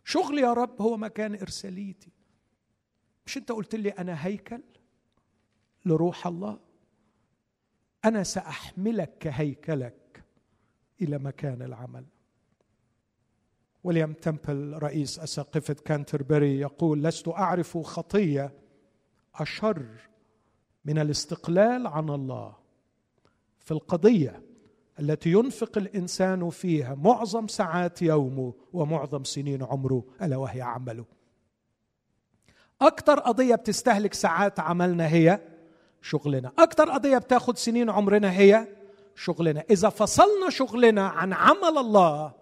شغلي يا رب هو مكان إرساليتي. مش أنت قلت لي أنا هيكل لروح الله؟ أنا سأحملك كهيكلك إلى مكان العمل. ويليام تمبل رئيس أساقفة كانتربري يقول لست أعرف خطية أشر من الاستقلال عن الله. في القضية التي ينفق الإنسان فيها معظم ساعات يومه ومعظم سنين عمره ألا وهي عمله. أكثر قضية بتستهلك ساعات عملنا هي شغلنا. أكثر قضية بتاخذ سنين عمرنا هي شغلنا. إذا فصلنا شغلنا عن عمل الله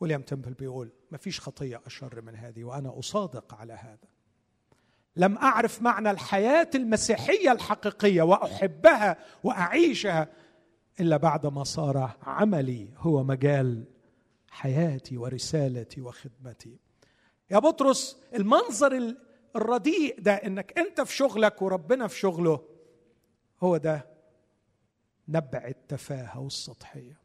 وليام تمبل بيقول ما فيش خطية أشر من هذه وأنا أصادق على هذا. لم أعرف معنى الحياة المسيحية الحقيقية وأحبها وأعيشها إلا بعدما صار عملي هو مجال حياتي ورسالتي وخدمتي. يا بطرس المنظر الرديء ده إنك أنت في شغلك وربنا في شغله هو ده نبع التفاهة والسطحية.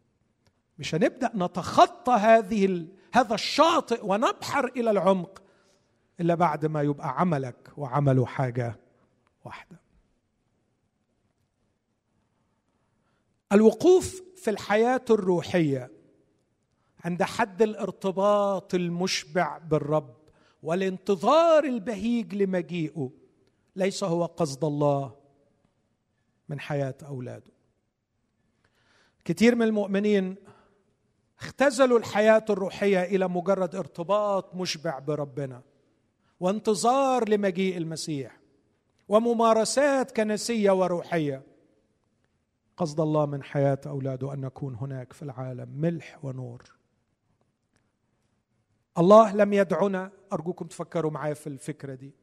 مش هنبدأ نتخطى هذه هذا الشاطئ ونبحر إلى العمق. إلا بعد ما يبقى عملك وعمله حاجة واحدة. الوقوف في الحياة الروحية عند حد الارتباط المشبع بالرب والانتظار البهيج لمجيئه ليس هو قصد الله من حياة أولاده. كثير من المؤمنين اختزلوا الحياة الروحية إلى مجرد ارتباط مشبع بربنا. وانتظار لمجيء المسيح وممارسات كنسية وروحية. قصد الله من حياة أولاده أن نكون هناك في العالم ملح ونور. الله لم يدعنا أرجوكم تفكروا معايا في الفكرة دي.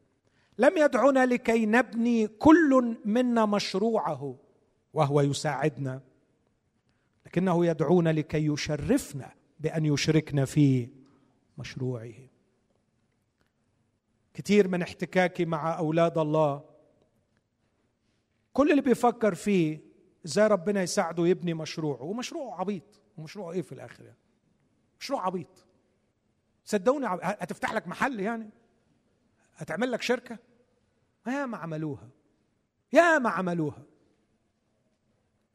لم يدعنا لكي نبني كل منا مشروعه وهو يساعدنا لكنه يدعونا لكي يشرفنا بأن يشركنا في مشروعه. كثير من احتكاكي مع أولاد الله. كل اللي بيفكر فيه إزاي ربنا يساعده يبني مشروعه ومشروعه عبيط ومشروعه إيه في الآخر يعني؟ مشروع عبيط. صدقوني هتفتح لك محل يعني؟ هتعمل لك شركة؟ يا ما عملوها. يا ما عملوها.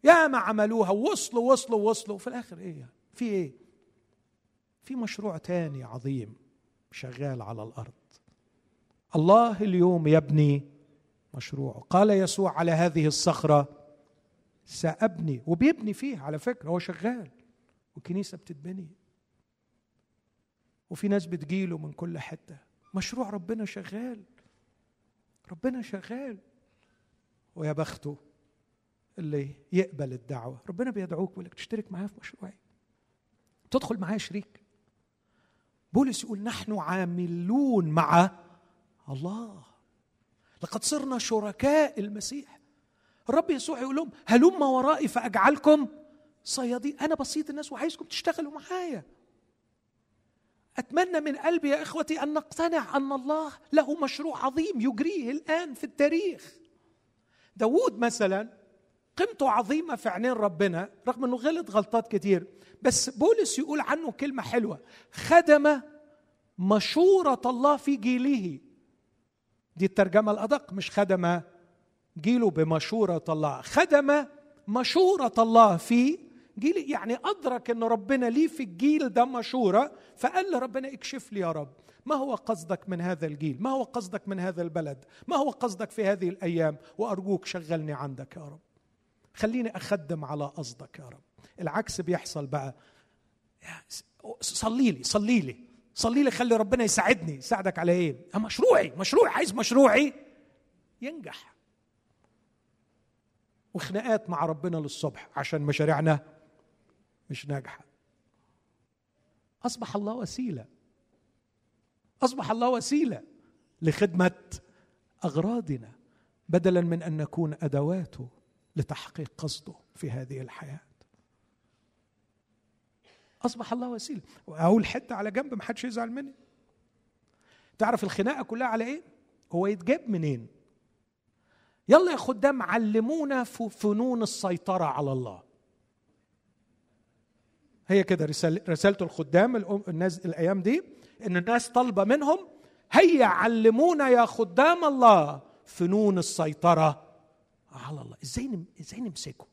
يا ما عملوها. ووصلوا وصلوا وصلوا. في الآخر إيه يعني؟ في إيه؟ في مشروع تاني عظيم شغال على الأرض. الله اليوم يبني مشروعه قال يسوع على هذه الصخرة سأبني وبيبني فيها على فكرة هو شغال والكنيسه بتتبني. وفي ناس بتجيله من كل حتة. مشروع ربنا شغال ربنا شغال. ويا بخته اللي يقبل الدعوة ربنا بيدعوك بيقول لك تشترك معايا في مشروعي. تدخل معايا شريك. بولس يقول نحن عاملون مع الله. لقد صرنا شركاء المسيح. الرب يسوع يقول لهم هلم ورائي فأجعلكم صيادين. أنا بسيط الناس وعايزكم تشتغلوا معايا. أتمنى من قلبي يا إخوتي أن نقتنع أن الله له مشروع عظيم يجريه الآن في التاريخ. داود مثلا قيمته عظيمة في عينين ربنا رغم أنه غلط غلطات كتير بس بولس يقول عنه كلمة حلوة. خدم مشورة الله في جيله. دي الترجمة الأدق مش خدم جيله بمشورة الله. خدم مشورة الله في جيل يعني أدرك أن ربنا ليه في الجيل ده مشورة فقال لربنا اكشف لي يا رب ما هو قصدك من هذا الجيل؟ ما هو قصدك من هذا البلد؟ ما هو قصدك في هذه الأيام؟ وأرجوك شغلني عندك يا رب. خليني أخدم على قصدك يا رب. العكس بيحصل بقى. صلي لي صلي لي. صلي لي خلي ربنا يساعدني. يساعدك على إيه؟ مشروعي مشروعي عايز مشروعي. ينجح. وخناقات مع ربنا للصبح عشان مشاريعنا مش ناجحة. أصبح الله وسيلة. أصبح الله وسيلة لخدمة أغراضنا بدلا من أن نكون أدواته لتحقيق قصده في هذه الحياة. أصبح الله وسيلة. واقول حتة على جنب ما حدش يزعل مني. تعرف الخناقة كلها على إيه؟ هو يتجاب منين؟ يلا يا خدام علمونا فنون السيطرة على الله. هي كده رسالة رسالة الخدام الناس الأيام دي إن الناس طالبة منهم هيا علمونا يا خدام الله فنون السيطرة على الله. إزاي إزاي نمسكه؟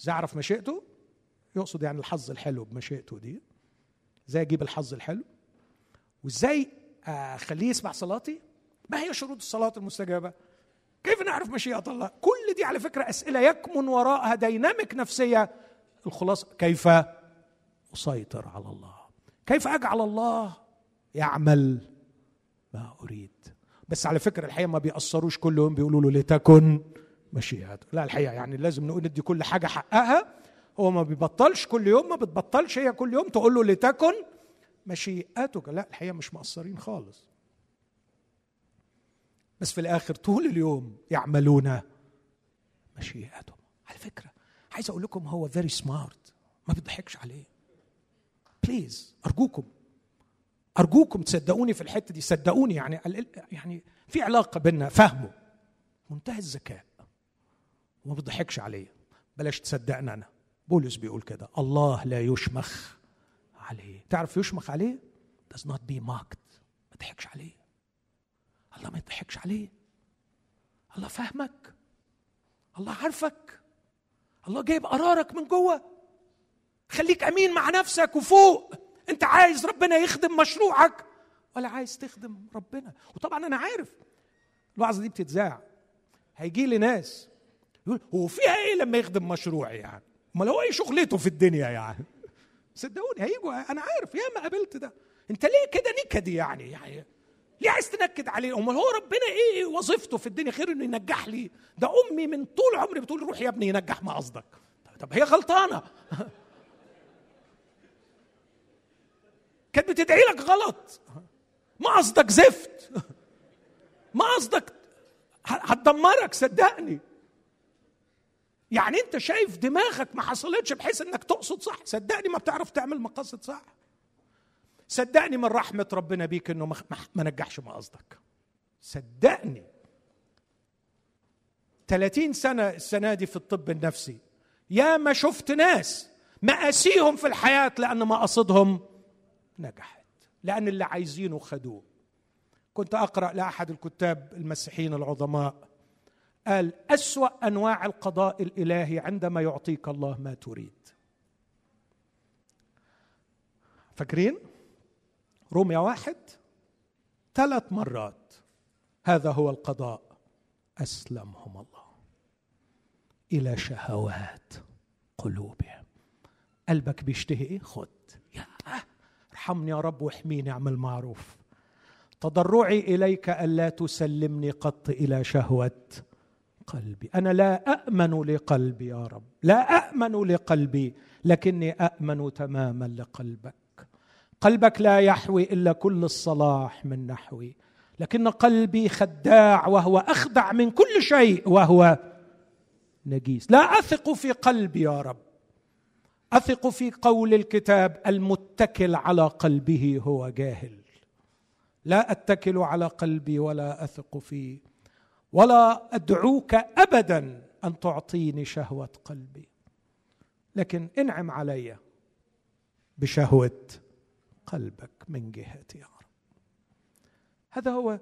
إزاي أعرف مشيئته؟ يقصد يعني الحظ الحلو بمشيئته دي. إزاي أجيب الحظ الحلو؟ وإزاي أخليه يسمع صلاتي؟ ما هي شروط الصلاة المستجابة؟ كيف نعرف مشيئة الله؟ كل دي على فكرة أسئلة يكمن وراءها ديناميك نفسية. الخلاصة كيف أسيطر على الله؟ كيف أجعل الله يعمل ما أريد؟ بس على فكرة الحقيقة ما بيأثروش كل يوم بيقولوا له لتكن مشيئته لا الحقيقة يعني لازم نقول ندي كل حاجة حقها هو ما بيبطلش كل يوم ما بتبطلش هي كل يوم تقول له لتكن مشيئتك. لا الحقيقة مش مقصرين خالص. بس في الآخر طول اليوم يعملون مشيئتهم. على فكرة عايز أقول لكم هو فيري سمارت ما بيضحكش عليه. بليز أرجوكم. أرجوكم تصدقوني في الحتة دي. صدقوني يعني يعني في علاقة بيننا فهمه منتهى الذكاء. وما بيضحكش عليه. بلاش تصدقنا أنا. بولس بيقول كده الله لا يشمخ عليه. تعرف يشمخ عليه؟ Does not be mocked. ما تضحكش عليه. الله ما يضحكش عليه. الله فاهمك الله عارفك. الله جايب قرارك من جوه. خليك أمين مع نفسك وفوق. أنت عايز ربنا يخدم مشروعك. ولا عايز تخدم ربنا. وطبعا أنا عارف. الوعظة دي بتتذاع. هيجي لي ناس يقول هو فيها إيه لما يخدم مشروعي يعني؟ أمال هو إيه شغلته في الدنيا يعني؟ صدقوني هيجوا أنا عارف يا ما قابلت ده. أنت ليه كده نكدي يعني؟ يعني ليه عايز تنكد عليه؟ أمال هو ربنا إيه وظيفته في الدنيا غير إنه ينجح لي؟ ده أمي من طول عمري بتقول روح يا ابني ينجح ما قصدك. طب هي غلطانة. كانت بتدعي لك غلط. ما قصدك زفت. ما قصدك هتدمرك صدقني. يعني انت شايف دماغك ما حصلتش بحيث انك تقصد صح؟ صدقني ما بتعرف تعمل مقاصد صح. صدقني من رحمة ربنا بيك انه ما نجحش مقاصدك. صدقني. 30 سنة السنة دي في الطب النفسي. يا ما شفت ناس مآسيهم في الحياة لأن مقاصدهم نجحت. لأن اللي عايزينه خدوه. كنت أقرأ لأحد الكتاب المسيحيين العظماء. قال أسوأ أنواع القضاء الإلهي عندما يعطيك الله ما تريد. فاكرين؟ روميا واحد ثلاث مرات هذا هو القضاء. أسلمهم الله إلى شهوات قلوبهم. قلبك بيشتهي إيه؟ خد. يا ارحمني يا رب واحميني اعمل معروف. تضرعي إليك ألا تسلمني قط إلى شهوة قلبي. أنا لا امن لقلبي يا رب. لا امن لقلبي لكني امن تماما لقلبك. قلبك لا يحوي إلا كل الصلاح من نحوي. لكن قلبي خداع وهو أخدع من كل شيء وهو نجيس. لا أثق في قلبي يا رب. أثق في قول الكتاب المتكل على قلبه هو جاهل. لا أتكل على قلبي ولا أثق فيه. ولا أدعوك ابدا أن تعطيني شهوة قلبي. لكن انعم علي بشهوة قلبك من جهتي يا رب. هذا هو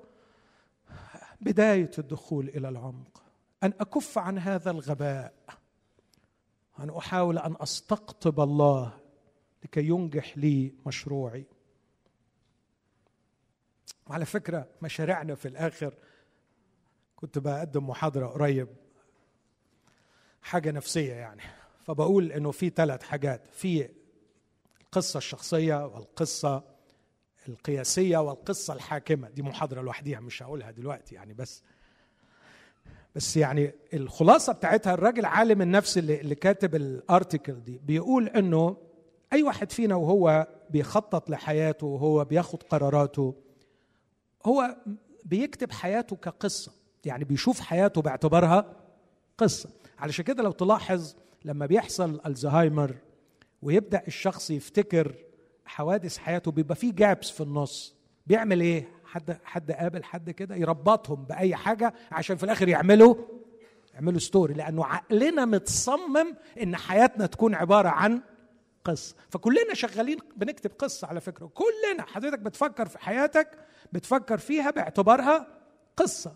بداية الدخول إلى العمق. أن أكف عن هذا الغباء. أن أحاول أن أستقطب الله لكي ينجح لي مشروعي. وعلى فكرة مشاريعنا في الآخر كنت بقدم محاضرة قريب. حاجة نفسية يعني. فبقول إنه في ثلاث حاجات. في القصة الشخصية والقصة القياسية والقصة الحاكمة. دي محاضرة لوحديها مش هقولها دلوقتي يعني بس بس يعني الخلاصة بتاعتها الراجل عالم النفس اللي, اللي كاتب الارتكل دي بيقول إنه أي واحد فينا وهو بيخطط لحياته وهو بياخد قراراته هو بيكتب حياته كقصة. يعني بيشوف حياته باعتبارها قصة. علشان كده لو تلاحظ لما بيحصل الزهايمر ويبدأ الشخص يفتكر حوادث حياته بيبقى فيه جابس في النص. بيعمل إيه؟ حد حد قابل حد كده يربطهم بأي حاجة عشان في الآخر يعملوا يعملوا ستوري لأنه عقلنا متصمم إن حياتنا تكون عبارة عن قصة. فكلنا شغالين بنكتب قصة على فكرة. كلنا حضرتك بتفكر في حياتك بتفكر فيها باعتبارها قصة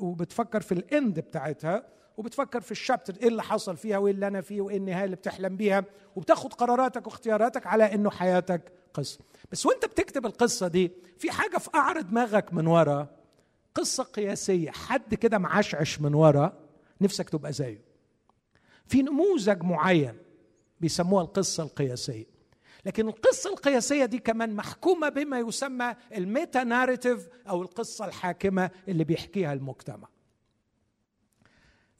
وبتفكر في الإند بتاعتها وبتفكر في الشابتر إيه اللي حصل فيها وإيه اللي أنا فيه وإيه النهاية اللي بتحلم بيها وبتاخد قراراتك واختياراتك على إنه حياتك قصة. بس وأنت بتكتب القصة دي في حاجة في قعر دماغك من ورا قصة قياسية حد كده معشعش من ورا نفسك تبقى زيه. في نموذج معين بيسموها القصة القياسية. لكن القصة القياسية دي كمان محكومة بما يسمى الميتا ناريتيف أو القصة الحاكمة اللي بيحكيها المجتمع.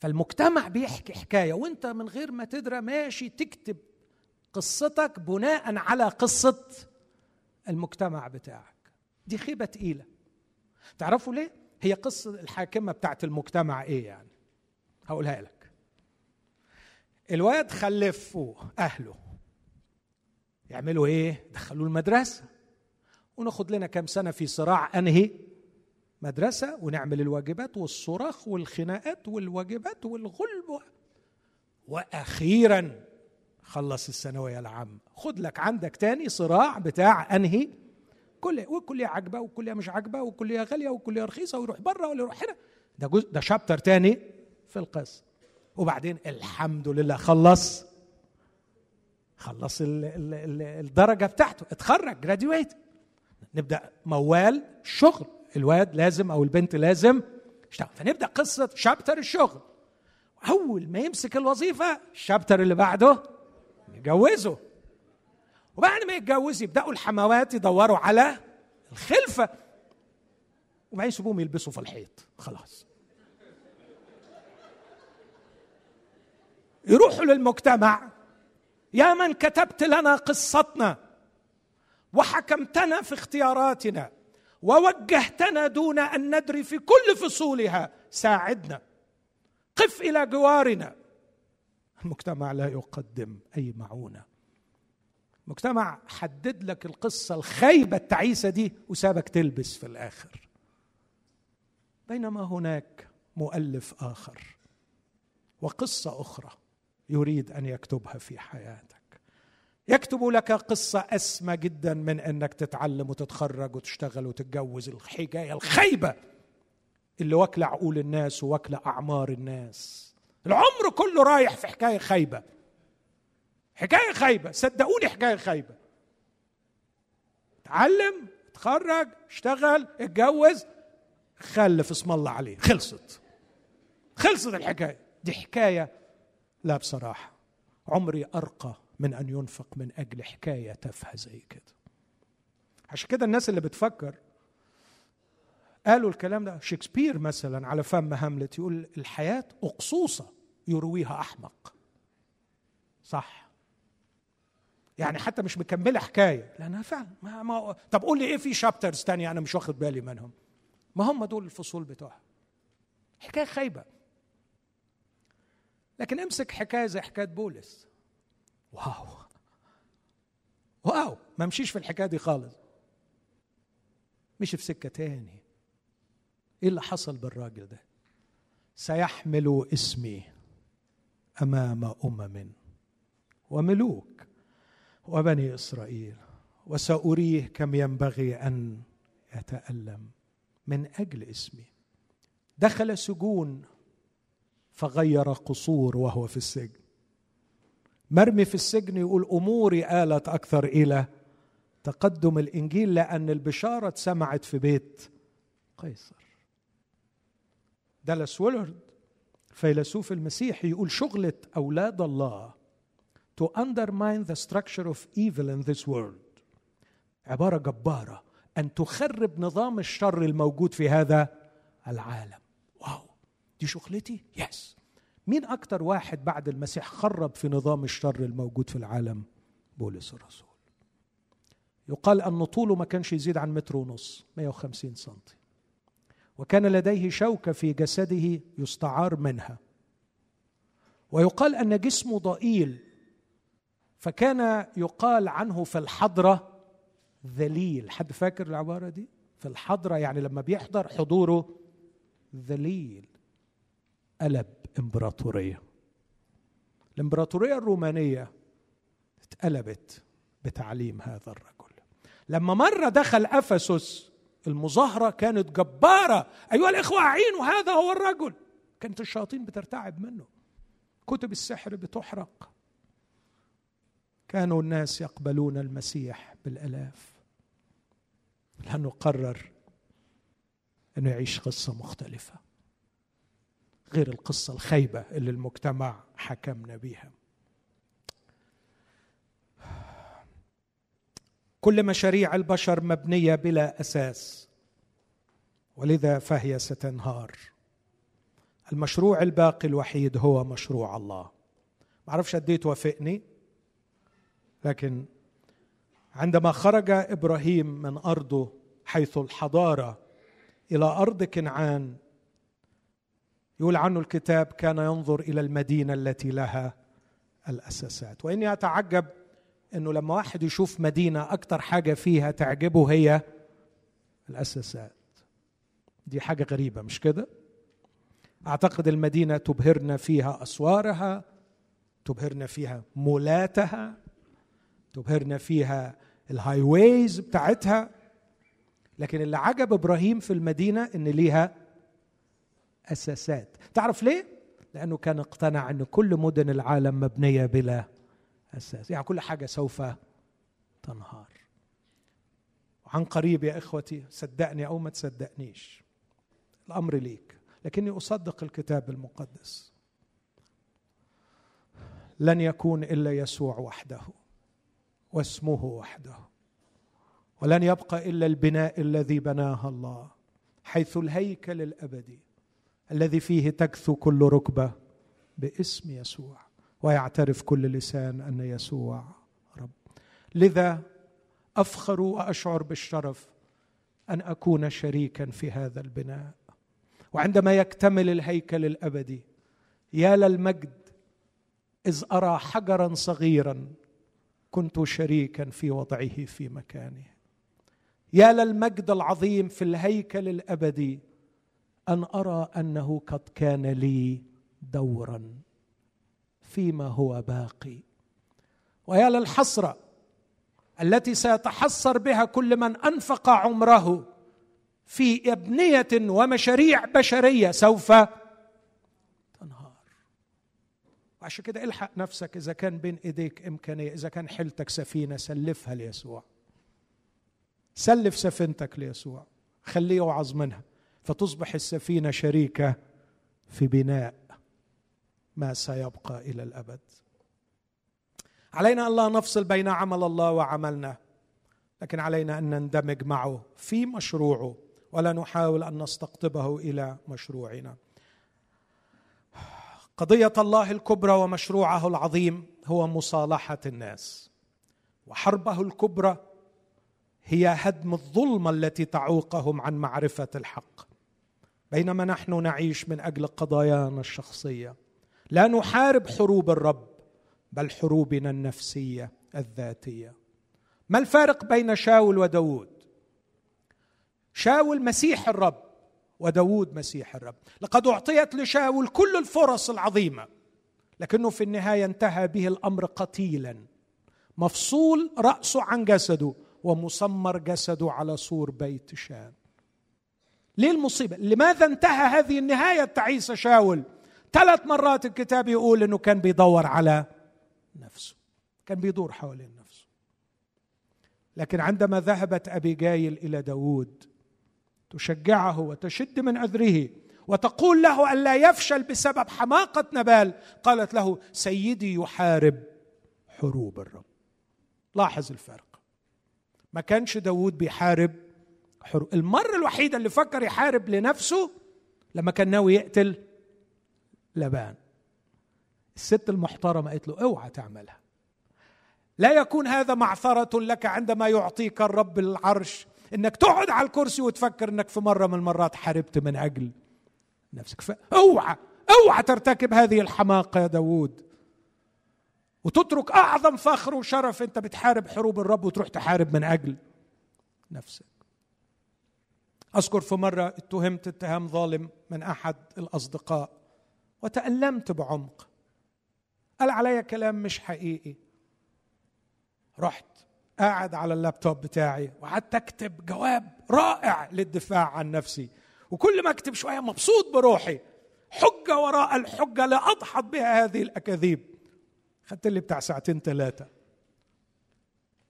فالمجتمع بيحكي حكاية وانت من غير ما تدرى ماشي تكتب قصتك بناء على قصة المجتمع بتاعك. دي خيبة تقيلة. تعرفوا ليه؟ هي قصة الحاكمة بتاعت المجتمع إيه يعني؟ هقولها لك. الواد خلفوا أهله يعملوا إيه؟ دخلوه المدرسة. وناخد لنا كام سنة في صراع أنهي؟ مدرسة ونعمل الواجبات والصراخ والخناقات والواجبات والغلب. وأخيرا خلص الثانوية العامة. خد لك عندك تاني صراع بتاع أنهي؟ كل وكلية عجبة وكلية مش عجبة وكلية غالية وكلية رخيصة ويروح بره ولا يروح هنا. ده جزء ده شابتر تاني في القصة. وبعدين الحمد لله خلص. خلص ال ال ال الدرجة بتاعته. اتخرج جراديويت نبدأ موال شغل. الواد لازم أو البنت لازم اشتغل فنبدأ قصة شابتر الشغل. أول ما يمسك الوظيفة الشابتر اللي بعده يجوزه وبعد ما يتجوز يبدأوا الحموات يدوروا على الخلفة. وبعدين يسيبوهم يلبسوا في الحيط. خلاص. يروحوا للمجتمع. يا من كتبت لنا قصتنا وحكمتنا في اختياراتنا ووجهتنا دون أن ندري في كل فصولها ساعدنا. قف إلى جوارنا. المجتمع لا يقدم أي معونة. المجتمع حدد لك القصة الخايبة التعيسة دي وسابك تلبس في الآخر. بينما هناك مؤلف آخر وقصة أخرى. يريد أن يكتبها في حياتك. يكتب لك قصة أسمى جدا من أنك تتعلم وتتخرج وتشتغل وتتجوز الحكاية الخيبة اللي واكلة عقول الناس وواكلة أعمار الناس. العمر كله رايح في حكاية خيبة. حكاية خيبة. صدقوني حكاية خيبة. تعلم تخرج اشتغل اتجوز خلف اسم الله عليه. خلصت. خلصت الحكاية. دي حكاية لا بصراحة عمري أرقى من أن ينفق من أجل حكاية تافهة زي كده. عشان كده الناس اللي بتفكر قالوا الكلام ده شكسبير مثلا على فم هاملت يقول الحياة أقصوصة يرويها أحمق. صح. يعني حتى مش مكملة حكاية. لانها فعلا ما ما طب قول لي إيه في شابترز تانية أنا مش واخد بالي منهم؟ ما هم دول الفصول بتوعها. حكاية خايبة. لكن امسك حكاية زي حكاية بولس. واو. واو. ما مشيش في الحكاية دي خالص. مشي في سكة تاني. إيه اللي حصل بالراجل ده؟ سيحمل اسمي أمام أمم. وملوك وبني إسرائيل. وسأريه كم ينبغي أن يتألم من أجل اسمي. دخل سجون فغير قصور وهو في السجن. مرمي في السجن يقول أموري آلت أكثر إلى تقدم الإنجيل لأن البشارة اتسمعت في بيت قيصر. دالاس ويلرد فيلسوف المسيحي يقول شغلة أولاد الله to undermine the structure of evil in this world عبارة جبارة أن تخرب نظام الشر الموجود في هذا العالم. دي شغلتي؟ يس مين أكتر واحد بعد المسيح خرب في نظام الشر الموجود في العالم؟ بولس الرسول. يقال أن طوله ما كانش يزيد عن متر ونص 150 سنتي. وكان لديه شوكة في جسده يستعار منها. ويقال أن جسمه ضئيل فكان يقال عنه في الحضرة ذليل. حد فاكر العبارة دي؟ في الحضرة يعني لما بيحضر حضوره ذليل. قلب إمبراطورية. الإمبراطورية الرومانية اتقلبت بتعليم هذا الرجل. لما مره دخل أفسس المظاهره كانت جبارة. أيها الإخوة أعينوا هذا هو الرجل. كانت الشياطين بترتعب منه. كتب السحر بتحرق. كانوا الناس يقبلون المسيح بالألاف. لأنه قرر أنه يعيش قصة مختلفة. غير القصة الخيبة اللي المجتمع حكمنا بيها. كل مشاريع البشر مبنية بلا أساس ولذا فهي ستنهار. المشروع الباقي الوحيد هو مشروع الله. ما أعرفش قد توافقني لكن عندما خرج إبراهيم من أرضه حيث الحضارة إلى أرض كنعان يقول عنه الكتاب كان ينظر إلى المدينة التي لها الأساسات. وإني أتعجب إنه لما واحد يشوف مدينة أكثر حاجة فيها تعجبه هي الأساسات. دي حاجة غريبة مش كده؟ أعتقد المدينة تبهرنا فيها أسوارها تبهرنا فيها مولاتها تبهرنا فيها ال highways بتاعتها. لكن اللي عجب إبراهيم في المدينة إن ليها اساسات تعرف ليه؟ لأنه كان اقتنع أن كل مدن العالم مبنية بلا أساس. يعني كل حاجة سوف تنهار. وعن قريب يا إخوتي صدقني أو ما تصدقنيش الأمر ليك لكني أصدق الكتاب المقدس. لن يكون إلا يسوع وحده واسمه وحده ولن يبقى إلا البناء الذي بناه الله حيث الهيكل الأبدي. الذي فيه تكثو كل ركبة باسم يسوع ويعترف كل لسان أن يسوع رب. لذا أفخر وأشعر بالشرف أن أكون شريكا في هذا البناء. وعندما يكتمل الهيكل الأبدي يا للمجد إذ أرى حجرا صغيرا كنت شريكا في وضعه في مكانه. يا للمجد العظيم في الهيكل الأبدي أن أرى أنه قد كان لي دورا فيما هو باقي. ويا للحسرة التي سيتحسر بها كل من أنفق عمره في إبنية ومشاريع بشرية سوف تنهار. وعشان كده الحق نفسك إذا كان بين إيديك إمكانية إذا كان حيلتك سفينة سلفها ليسوع. سلف سفينتك ليسوع. خليه يوعظ منها. فتصبح السفينة شريكة في بناء ما سيبقى إلى الأبد. علينا أن لا نفصل بين عمل الله وعملنا لكن علينا أن نندمج معه في مشروعه ولا نحاول أن نستقطبه إلى مشروعنا. قضية الله الكبرى ومشروعه العظيم هو مصالحة الناس وحربه الكبرى هي هدم الظلمه التي تعوقهم عن معرفة الحق. بينما نحن نعيش من أجل قضايانا الشخصية. لا نحارب حروب الرب بل حروبنا النفسية الذاتية. ما الفارق بين شاول وداود؟ شاول مسيح الرب وداود مسيح الرب. لقد أعطيت لشاول كل الفرص العظيمة لكنه في النهاية انتهى به الأمر قتيلا. مفصول رأسه عن جسده ومسمر جسده على سور بيت شان. ليه المصيبه لماذا انتهى هذه النهاية؟ التعيسه شاول. ثلاث مرات الكتاب يقول إنه كان بيدور على نفسه. كان بيدور حوالين نفسه. لكن عندما ذهبت أبي جايل إلى داود تشجعه وتشد من عذره وتقول له ألا يفشل بسبب حماقة نبال. قالت له سيدي يحارب حروب الرب. لاحظ الفرق. ما كانش داود بيحارب حروب المرة الوحيدة اللي فكر يحارب لنفسه لما كان ناوي يقتل لبان. الست المحترمة قالت له أوعى تعملها. لا يكون هذا معثرة لك عندما يعطيك الرب العرش. إنك تقعد على الكرسي وتفكر إنك في مرة من المرات حاربت من أجل نفسك. فاوعى أوعى ترتكب هذه الحماقة يا داود وتترك أعظم فخر وشرف أنت بتحارب حروب الرب وتروح تحارب من أجل نفسك. أذكر في مرة اتهمت اتهام ظالم من أحد الأصدقاء وتألمت بعمق. قال علي كلام مش حقيقي. رحت قاعد على اللابتوب بتاعي وقعدت أكتب جواب رائع للدفاع عن نفسي. وكل ما أكتب شوية مبسوط بروحي. حجة وراء الحجة لاضحط بها هذه الأكاذيب. خدت لي بتاع ساعتين ثلاثة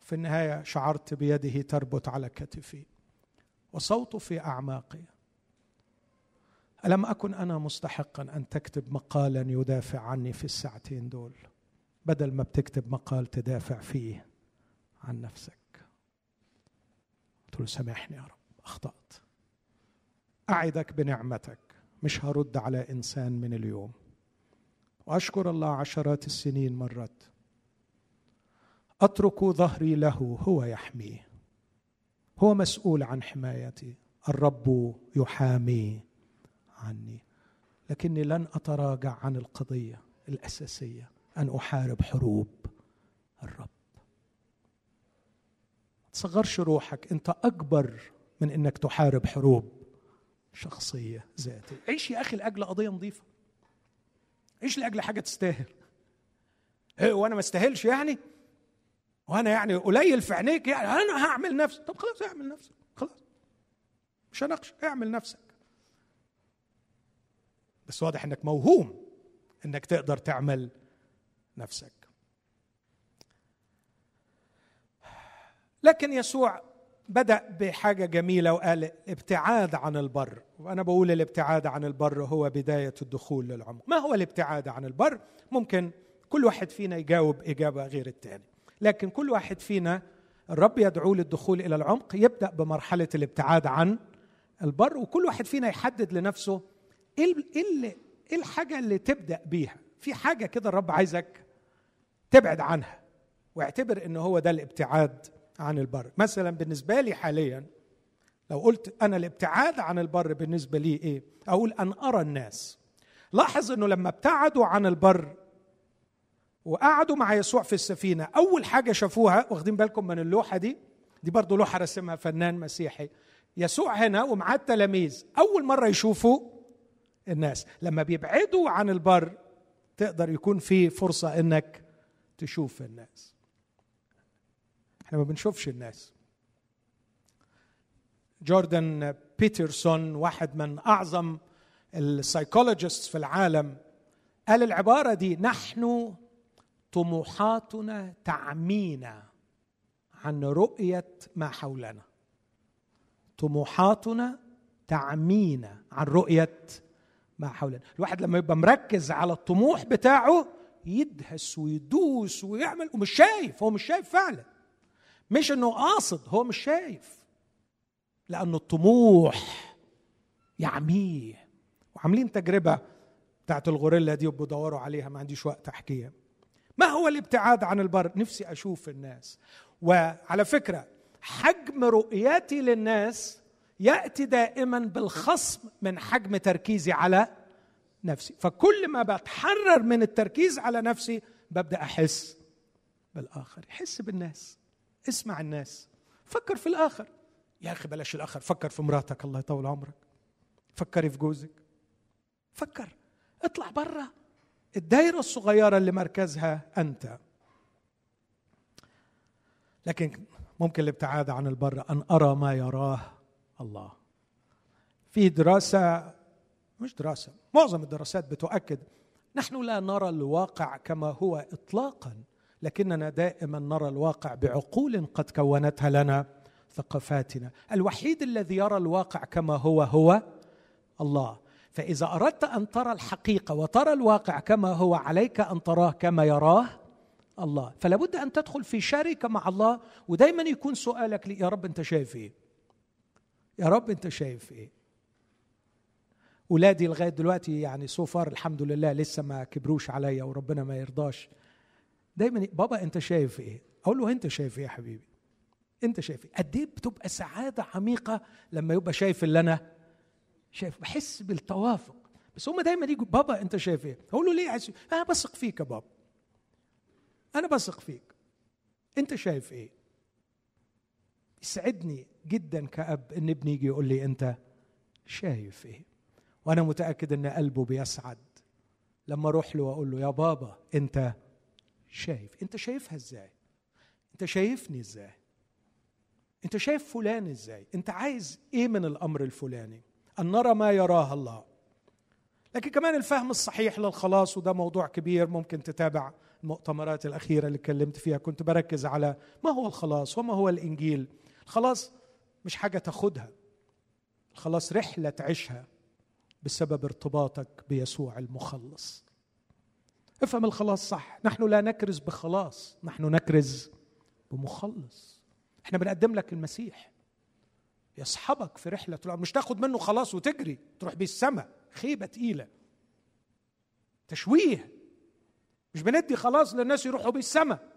في النهاية شعرت بيده تربط على كتفي. وصوته في أعماقي. ألم أكن أنا مستحقا أن تكتب مقالا يدافع عني في الساعتين دول بدل ما بتكتب مقال تدافع فيه عن نفسك؟ قلت له سامحني يا رب أخطأت. أعدك بنعمتك مش هرد على إنسان من اليوم. وأشكر الله عشرات السنين مرت. أترك ظهري له هو يحميه. هو مسؤول عن حمايتي. الرب يحامي عني. لكني لن أتراجع عن القضية الأساسية. أن أحارب حروب الرب. تصغرش روحك أنت أكبر من إنك تحارب حروب شخصية ذاتية. عيش يا أخي لأجل قضية نظيفة. عيش لأجل حاجة تستاهل. إيه وأنا ما استاهلش يعني؟ وأنا يعني قليل في عينيك يعني أنا هعمل نفسي. طب خلاص اعمل نفسك. خلاص. مش هناقش اعمل نفسك. بس واضح إنك موهوم إنك تقدر تعمل نفسك. لكن يسوع بدأ بحاجة جميلة وقال الابتعاد عن البر. وأنا بقول الابتعاد عن البر هو بداية الدخول للعمق. ما هو الابتعاد عن البر؟ ممكن كل واحد فينا يجاوب إجابة غير الثاني لكن كل واحد فينا الرب يدعوه للدخول إلى العمق يبدأ بمرحلة الابتعاد عن البر وكل واحد فينا يحدد لنفسه إيه إيه إيه الحاجة اللي تبدأ بيها؟ في حاجة كده الرب عايزك تبعد عنها واعتبر إن هو ده الابتعاد عن البر. مثلا بالنسبة لي حاليا لو قلت أنا الابتعاد عن البر بالنسبة لي إيه؟ أقول أن أرى الناس. لاحظ إنه لما ابتعدوا عن البر وقعدوا مع يسوع في السفينة. أول حاجة شافوها واخدين بالكم من اللوحة دي؟ دي برضه لوحة رسمها فنان مسيحي. يسوع هنا ومعاه التلاميذ. أول مرة يشوفوا الناس. لما بيبعدوا عن البر تقدر يكون في فرصة إنك تشوف الناس. إحنا ما بنشوفش الناس. جوردن بيترسون واحد من أعظم السايكولوجيست في العالم قال العبارة دي نحن طموحاتنا تعمينا عن رؤية ما حولنا. طموحاتنا تعمينا عن رؤية ما حولنا. الواحد لما يبقى مركز على الطموح بتاعه يدهس ويدوس ويعمل ومش شايف هو مش شايف فعلا. مش إنه قاصد هو مش شايف. لأنه الطموح يعميه. وعاملين تجربة بتاعت الغوريلا دي وبدوروا عليها ما عنديش وقت أحكيها. ما هو الابتعاد عن البر؟ نفسي أشوف الناس. وعلى فكرة حجم رؤيتي للناس يأتي دائما بالخصم من حجم تركيزي على نفسي. فكل ما بتحرر من التركيز على نفسي ببدأ أحس بالآخر. يحس بالناس. اسمع الناس. فكر في الآخر. يا أخي بلاش الآخر. فكر في مراتك الله يطول عمرك. فكري في جوزك. فكر. اطلع برا. الدايرة الصغيرة اللي مركزها أنت. لكن ممكن الابتعاد عن البر أن أرى ما يراه الله. في دراسة مش دراسة معظم الدراسات بتؤكد نحن لا نرى الواقع كما هو اطلاقا لكننا دائما نرى الواقع بعقول قد كونتها لنا ثقافاتنا الوحيد الذي يرى الواقع كما هو هو الله. فإذا أردت أن ترى الحقيقة وترى الواقع كما هو عليك أن تراه كما يراه الله. فلا بد أن تدخل في شركة مع الله ودايما يكون سؤالك لي يا رب أنت شايف إيه؟ يا رب أنت شايف إيه؟ ولادي لغاية دلوقتي يعني سوفر الحمد لله لسه ما كبروش عليا وربنا ما يرضاش. دايما بابا أنت شايف إيه؟ أقول له أنت شايف إيه يا حبيبي؟ أنت شايف إيه؟ قد إيه بتبقى سعادة عميقة لما يبقى شايف اللي أنا شايف بحس بالتوافق. بس هم دايما يجوا بابا أنت شايف إيه؟ أقول له ليه عايز أنا بثق فيك يا بابا. أنا بثق فيك. أنت شايف إيه؟ يسعدني جدا كأب إن ابني يجي يقول لي أنت شايف إيه؟ وأنا متأكد إن قلبه بيسعد. لما أروح له وأقول له يا بابا أنت شايف. أنت شايفها إزاي؟ أنت شايفني إزاي؟ أنت شايف فلان إزاي؟ أنت عايز إيه من الأمر الفلاني؟ أن نرى ما يراه الله. لكن كمان الفهم الصحيح للخلاص وده موضوع كبير ممكن تتابع المؤتمرات الأخيرة اللي اتكلمت فيها. كنت بركز على ما هو الخلاص وما هو الإنجيل. الخلاص مش حاجة تاخدها. الخلاص رحلة تعيشها بسبب ارتباطك بيسوع المخلص. افهم الخلاص صح. نحن لا نكرز بخلاص نحن نكرز بمخلص. إحنا بنقدم لك المسيح. يصحبك في رحلة العمر مش تاخد منه خلاص وتجري تروح بيه السماء خيبة تقيلة. تشويه. مش بندي خلاص للناس يروحوا بيه السماء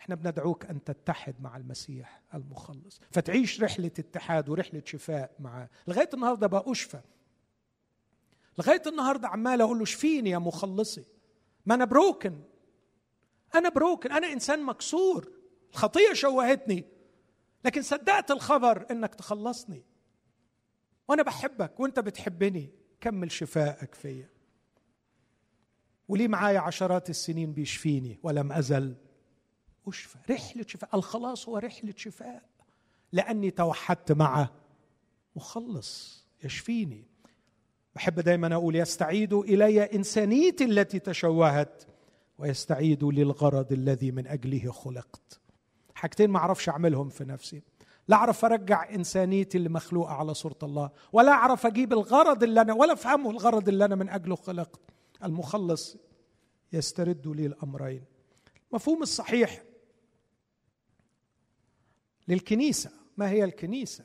إحنا بندعوك أن تتحد مع المسيح المخلص. فتعيش رحلة اتحاد ورحلة شفاء معاه لغاية النهارده بقى أشفى. لغاية النهارده عمال أقول له شفيني يا مخلصي؟ ما أنا بروكن أنا بروكن أنا إنسان مكسور. الخطية شوهتني. لكن صدقت الخبر إنك تخلصني. وأنا بحبك وأنت بتحبني. كمل شفائك فيا. ولي معايا عشرات السنين بيشفيني ولم أزل. أشفى. رحلة شفاء. الخلاص هو رحلة شفاء. لأني توحدت مع مخلص. يشفيني. بحب دايما أقول يستعيد إلي إنسانيتي التي تشوهت. ويستعيد للغرض الذي من أجله خلقت. حاجتين ما أعرفش اعملهم في نفسي. لا اعرف ارجع انسانيتي اللي مخلوقة على صورة الله ولا اعرف أجيب الغرض اللي أنا ولا افهمه الغرض اللي أنا من اجله خلقت. المخلص يسترد لي الامرين. المفهوم الصحيح للكنيسة. ما هي الكنيسة؟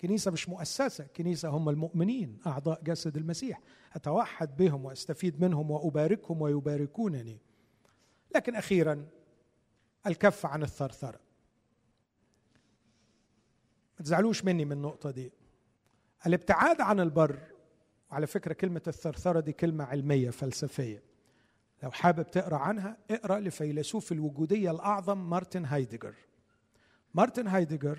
كنيسة مش مؤسسة كنيسة هم المؤمنين أعضاء جسد المسيح. أتوحد بهم وأستفيد منهم وأباركهم ويباركونني. لكن أخيرا الكف عن الثرثرة. ما تزعلوش مني من النقطة دي. الابتعاد عن البر وعلى فكرة كلمة الثرثرة دي كلمة علمية فلسفية. لو حابب تقرأ عنها اقرأ لفيلسوف الوجودية الأعظم مارتن هايدجر مارتن هايدجر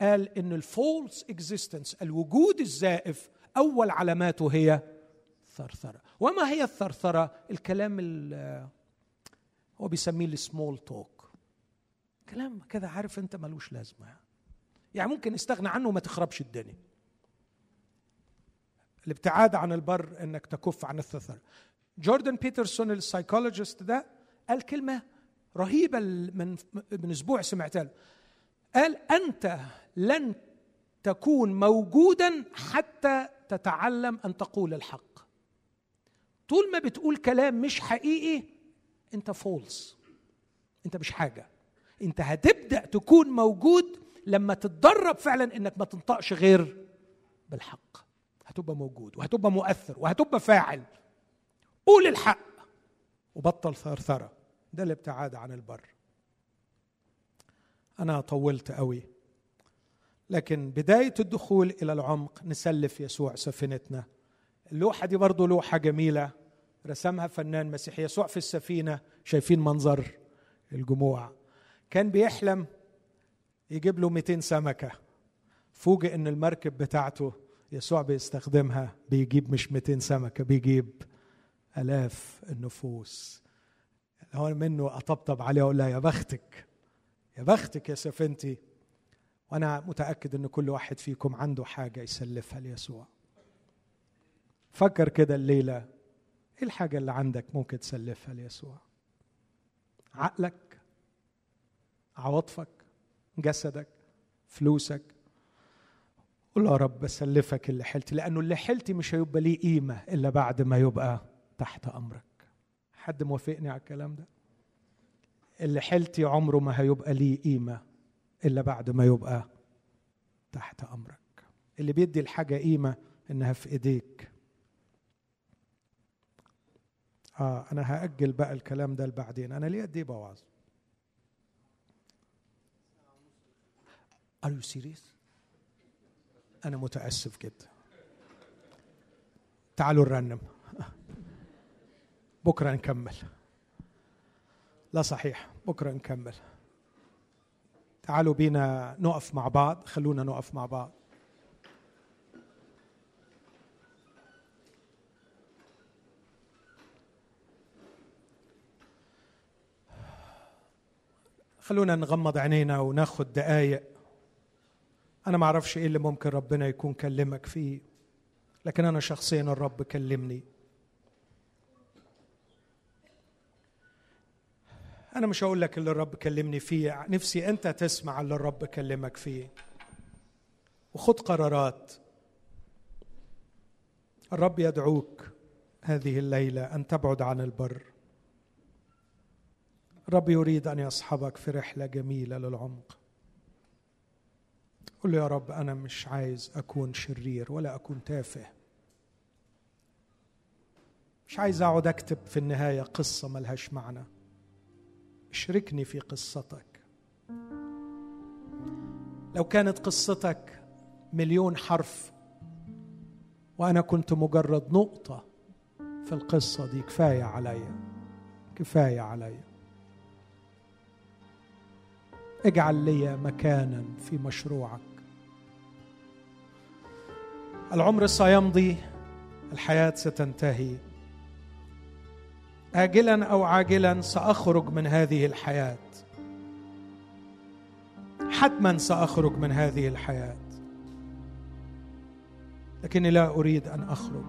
قال إن ال false existence الوجود الزائف أول علاماته هي ثرثره وما هي الثرثرة؟ الكلام هو بيسميه ال small talk كلام كده عارف أنت ملوش لازمة. يعني. ممكن نستغنى عنه وما تخربش الدنيا. الابتعاد عن البر إنك تكف عن الثرثره جوردن بيترسون ال psychologist ده قال كلمة رهيبة من من أسبوع سمعتها قال أنت لن تكون موجودا حتى تتعلم أن تقول الحق. طول ما بتقول كلام مش حقيقي أنت فولس أنت مش حاجة. أنت هتبدأ تكون موجود لما تتدرب فعلا إنك ما تنطقش غير بالحق. هتبقى موجود وهتبقى مؤثر وهتبقى فاعل. قول الحق. وبطل ثرثرة. ده الابتعاد عن البر. أنا طولت قوي. لكن بداية الدخول إلى العمق نسلف يسوع سفينتنا. اللوحة دي برضه لوحة جميلة. رسمها فنان مسيحي يسوع في السفينة. شايفين منظر الجموع. كان بيحلم يجيب له 200 سمكة. فوجئ إن المركب بتاعته يسوع بيستخدمها بيجيب مش 200 سمكة بيجيب آلاف النفوس. هو منه أطبطب عليه واقول لها يا بختك يا بختك يا سفنتي. وأنا متأكد إن كل واحد فيكم عنده حاجة يسلفها ليسوع. فكر كده الليلة. إيه الحاجة اللي عندك ممكن تسلفها ليسوع؟ عقلك؟ عواطفك؟ جسدك فلوسك. قول يا رب بسلفك اللي حلتي لأنه اللي حلتي مش هيبقى ليه قيمة إلا بعد ما يبقى تحت أمرك. حد موافقني على الكلام ده؟ اللي حلتي عمره ما هيبقى ليه قيمة إلا بعد ما يبقى تحت أمرك. اللي بيدي الحاجة قيمة إنها في إيديك. آه أنا هأجل بقى الكلام ده لبعدين. أنا ليه قد إيه بوعظ Are you serious؟ أنا متأسف جدا. تعالوا نرنم. بكرة نكمل. لا صحيح بكرة نكمل. تعالوا بينا نقف مع بعض. خلونا نقف مع بعض. خلونا نغمض عينينا وناخد دقايق. أنا ما أعرفش إيه اللي ممكن ربنا يكون كلمك فيه لكن أنا شخصيا الرب كلمني. أنا مش هقول لك اللي الرب كلمني فيه نفسي أنت تسمع اللي الرب كلمك فيه. وخد قرارات. الرب يدعوك هذه الليلة أن تبعد عن البر. الرب يريد أن يصحبك في رحلة جميلة للعمق. قل له يا رب أنا مش عايز أكون شرير ولا أكون تافه. مش عايز أقعد أكتب في النهاية قصة ملهاش معنى. اشركني في قصتك. لو كانت قصتك مليون حرف وأنا كنت مجرد نقطة في القصة دي كفاية عليا. كفاية عليا. اجعل لي مكانا في مشروعك. العمر سيمضي الحياة ستنتهي. اجلا أو عاجلا سأخرج من هذه الحياة. حتما سأخرج من هذه الحياة. لكني لا أريد أن أخرج.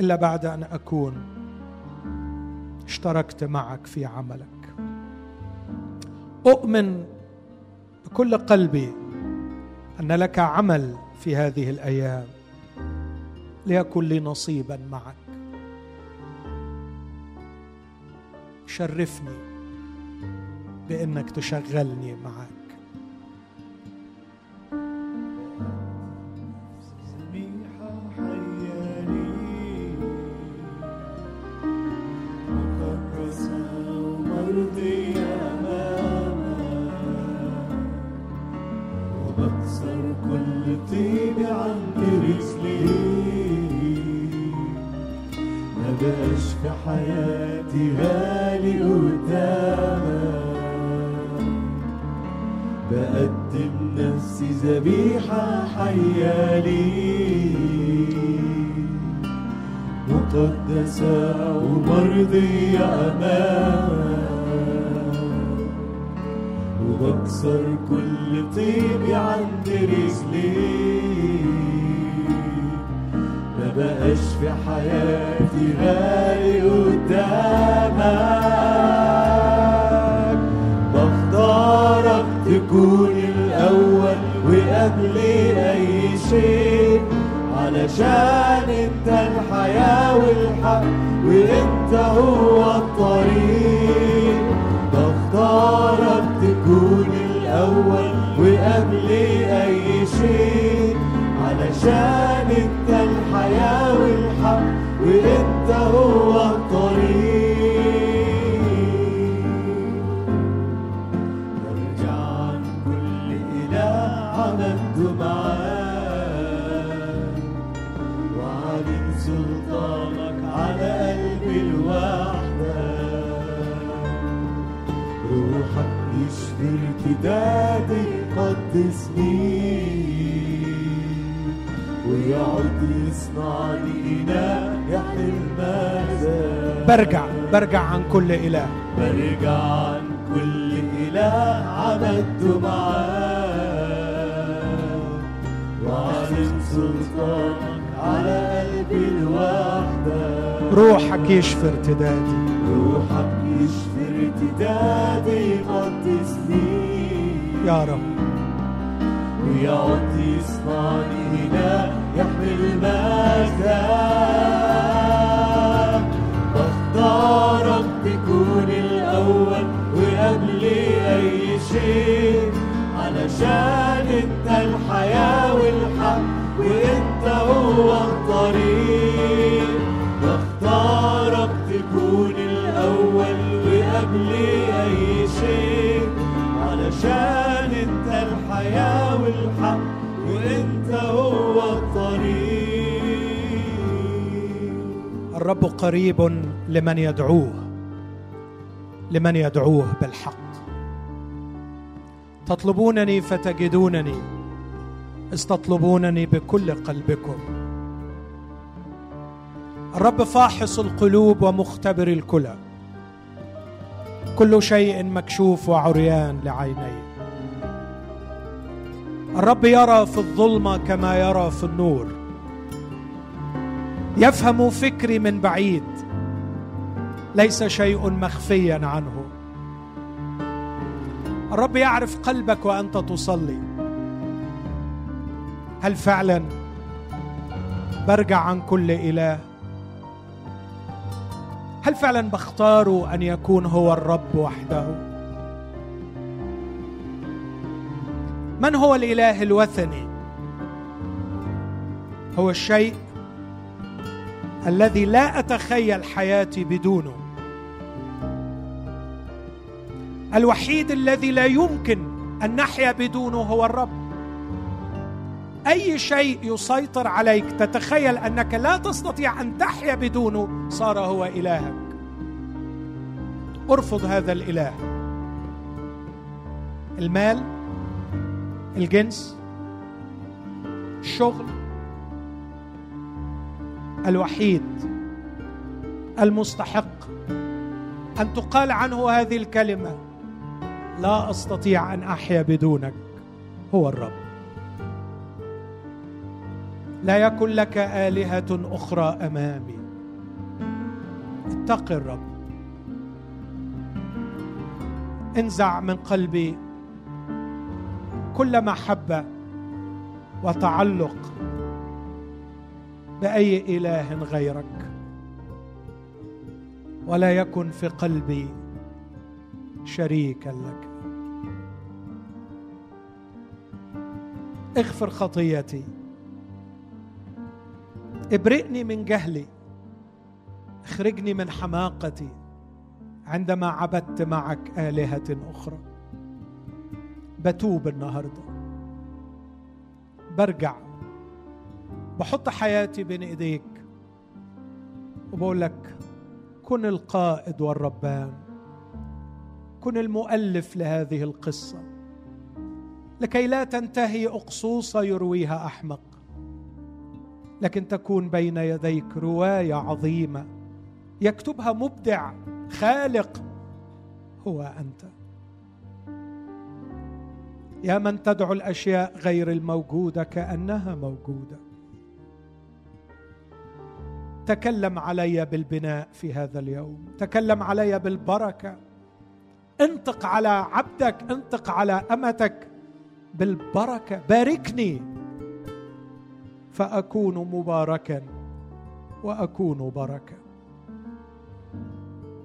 إلا بعد أن أكون اشتركت معك في عملك. أؤمن بكل قلبي أن لك عمل في هذه الأيام ليكن لي نصيبا معك. شرفني بأنك تشغلني معك. شيء. علشان انت الحياة والحق وإنت هو الطريق. بختارك تكون الأول وقبل أي شيء. علشان انت الحياة والحق وإنت هو الطريق. الرب قريب لمن يدعوه لمن يدعوه بالحق. تطلبونني فتجدونني. إذ تطلبونني بكل قلبكم. الرب فاحص القلوب ومختبر الكلى. كل شيء مكشوف وعريان لعينيه. الرب يرى في الظلمة كما يرى في النور. يفهم فكري من بعيد. ليس شيء مخفيا عنه. الرب يعرف قلبك وأنت تصلي. هل فعلا برجع عن كل إله؟ هل فعلا بختار أن يكون هو الرب وحده؟ من هو الإله الوثني؟ هو الشيء الذي لا أتخيل حياتي بدونه. الوحيد الذي لا يمكن أن نحيا بدونه هو الرب. أي شيء يسيطر عليك تتخيل أنك لا تستطيع أن تحيا بدونه صار هو إلهك. ارفض هذا الإله. المال الجنس الشغل الوحيد المستحق. أن تقال عنه هذه الكلمة. لا أستطيع أن أحيا بدونك هو الرب. لا يكن لك آلهة أخرى أمامي. اتق الرب. انزع من قلبي كل محبة وتعلق بأي إله غيرك. ولا يكن في قلبي شريكا لك. اغفر خطيتي. ابرئني من جهلي. اخرجني من حماقتي. عندما عبدت معك آلهة أخرى. بتوب النهارده. برجع. بحط حياتي بين إيديك. وبقول لك كن القائد والربان. كن المؤلف لهذه القصة. لكي لا تنتهي اقصوصه يرويها أحمق. لكن تكون بين يديك رواية عظيمة يكتبها مبدع خالق هو أنت. يا من تدعو الأشياء غير الموجودة كأنها موجودة. تكلم علي بالبناء في هذا اليوم. تكلم علي بالبركة. انطق على عبدك انطق على أمتك. بالبركة. باركني. فأكون مباركا وأكون بركة.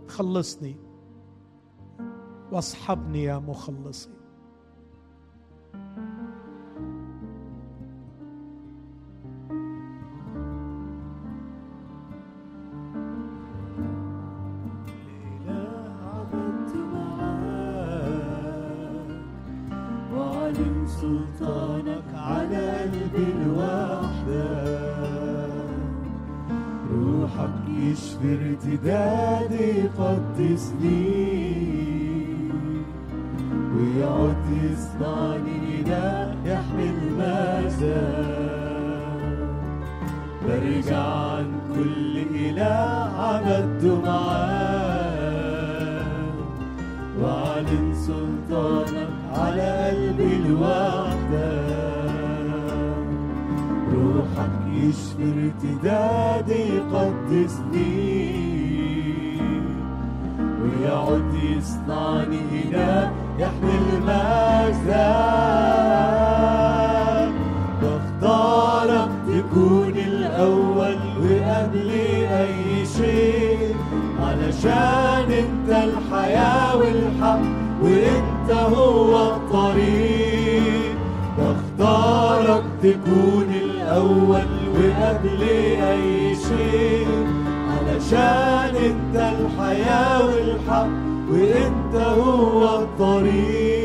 خلصني. واصحبني يا مخلصي. أعيش في ارتداد قدسني ويقعد يصنعني نداء يحمل مزاد برجع عن كل إله عبدته معاه. وأعلن سلطانك على قلبي الواحد في ارتدادي يقدسني ويعود يصنعني هنا يحمل مجدك بختارك تكون الأول وقبل أي شيء. علشان أنت الحياة والحق وأنت هو الطريق. بختارك تكون الأول وقبل أي شيء علشان انت الحياة والحق وانت هو الطريق.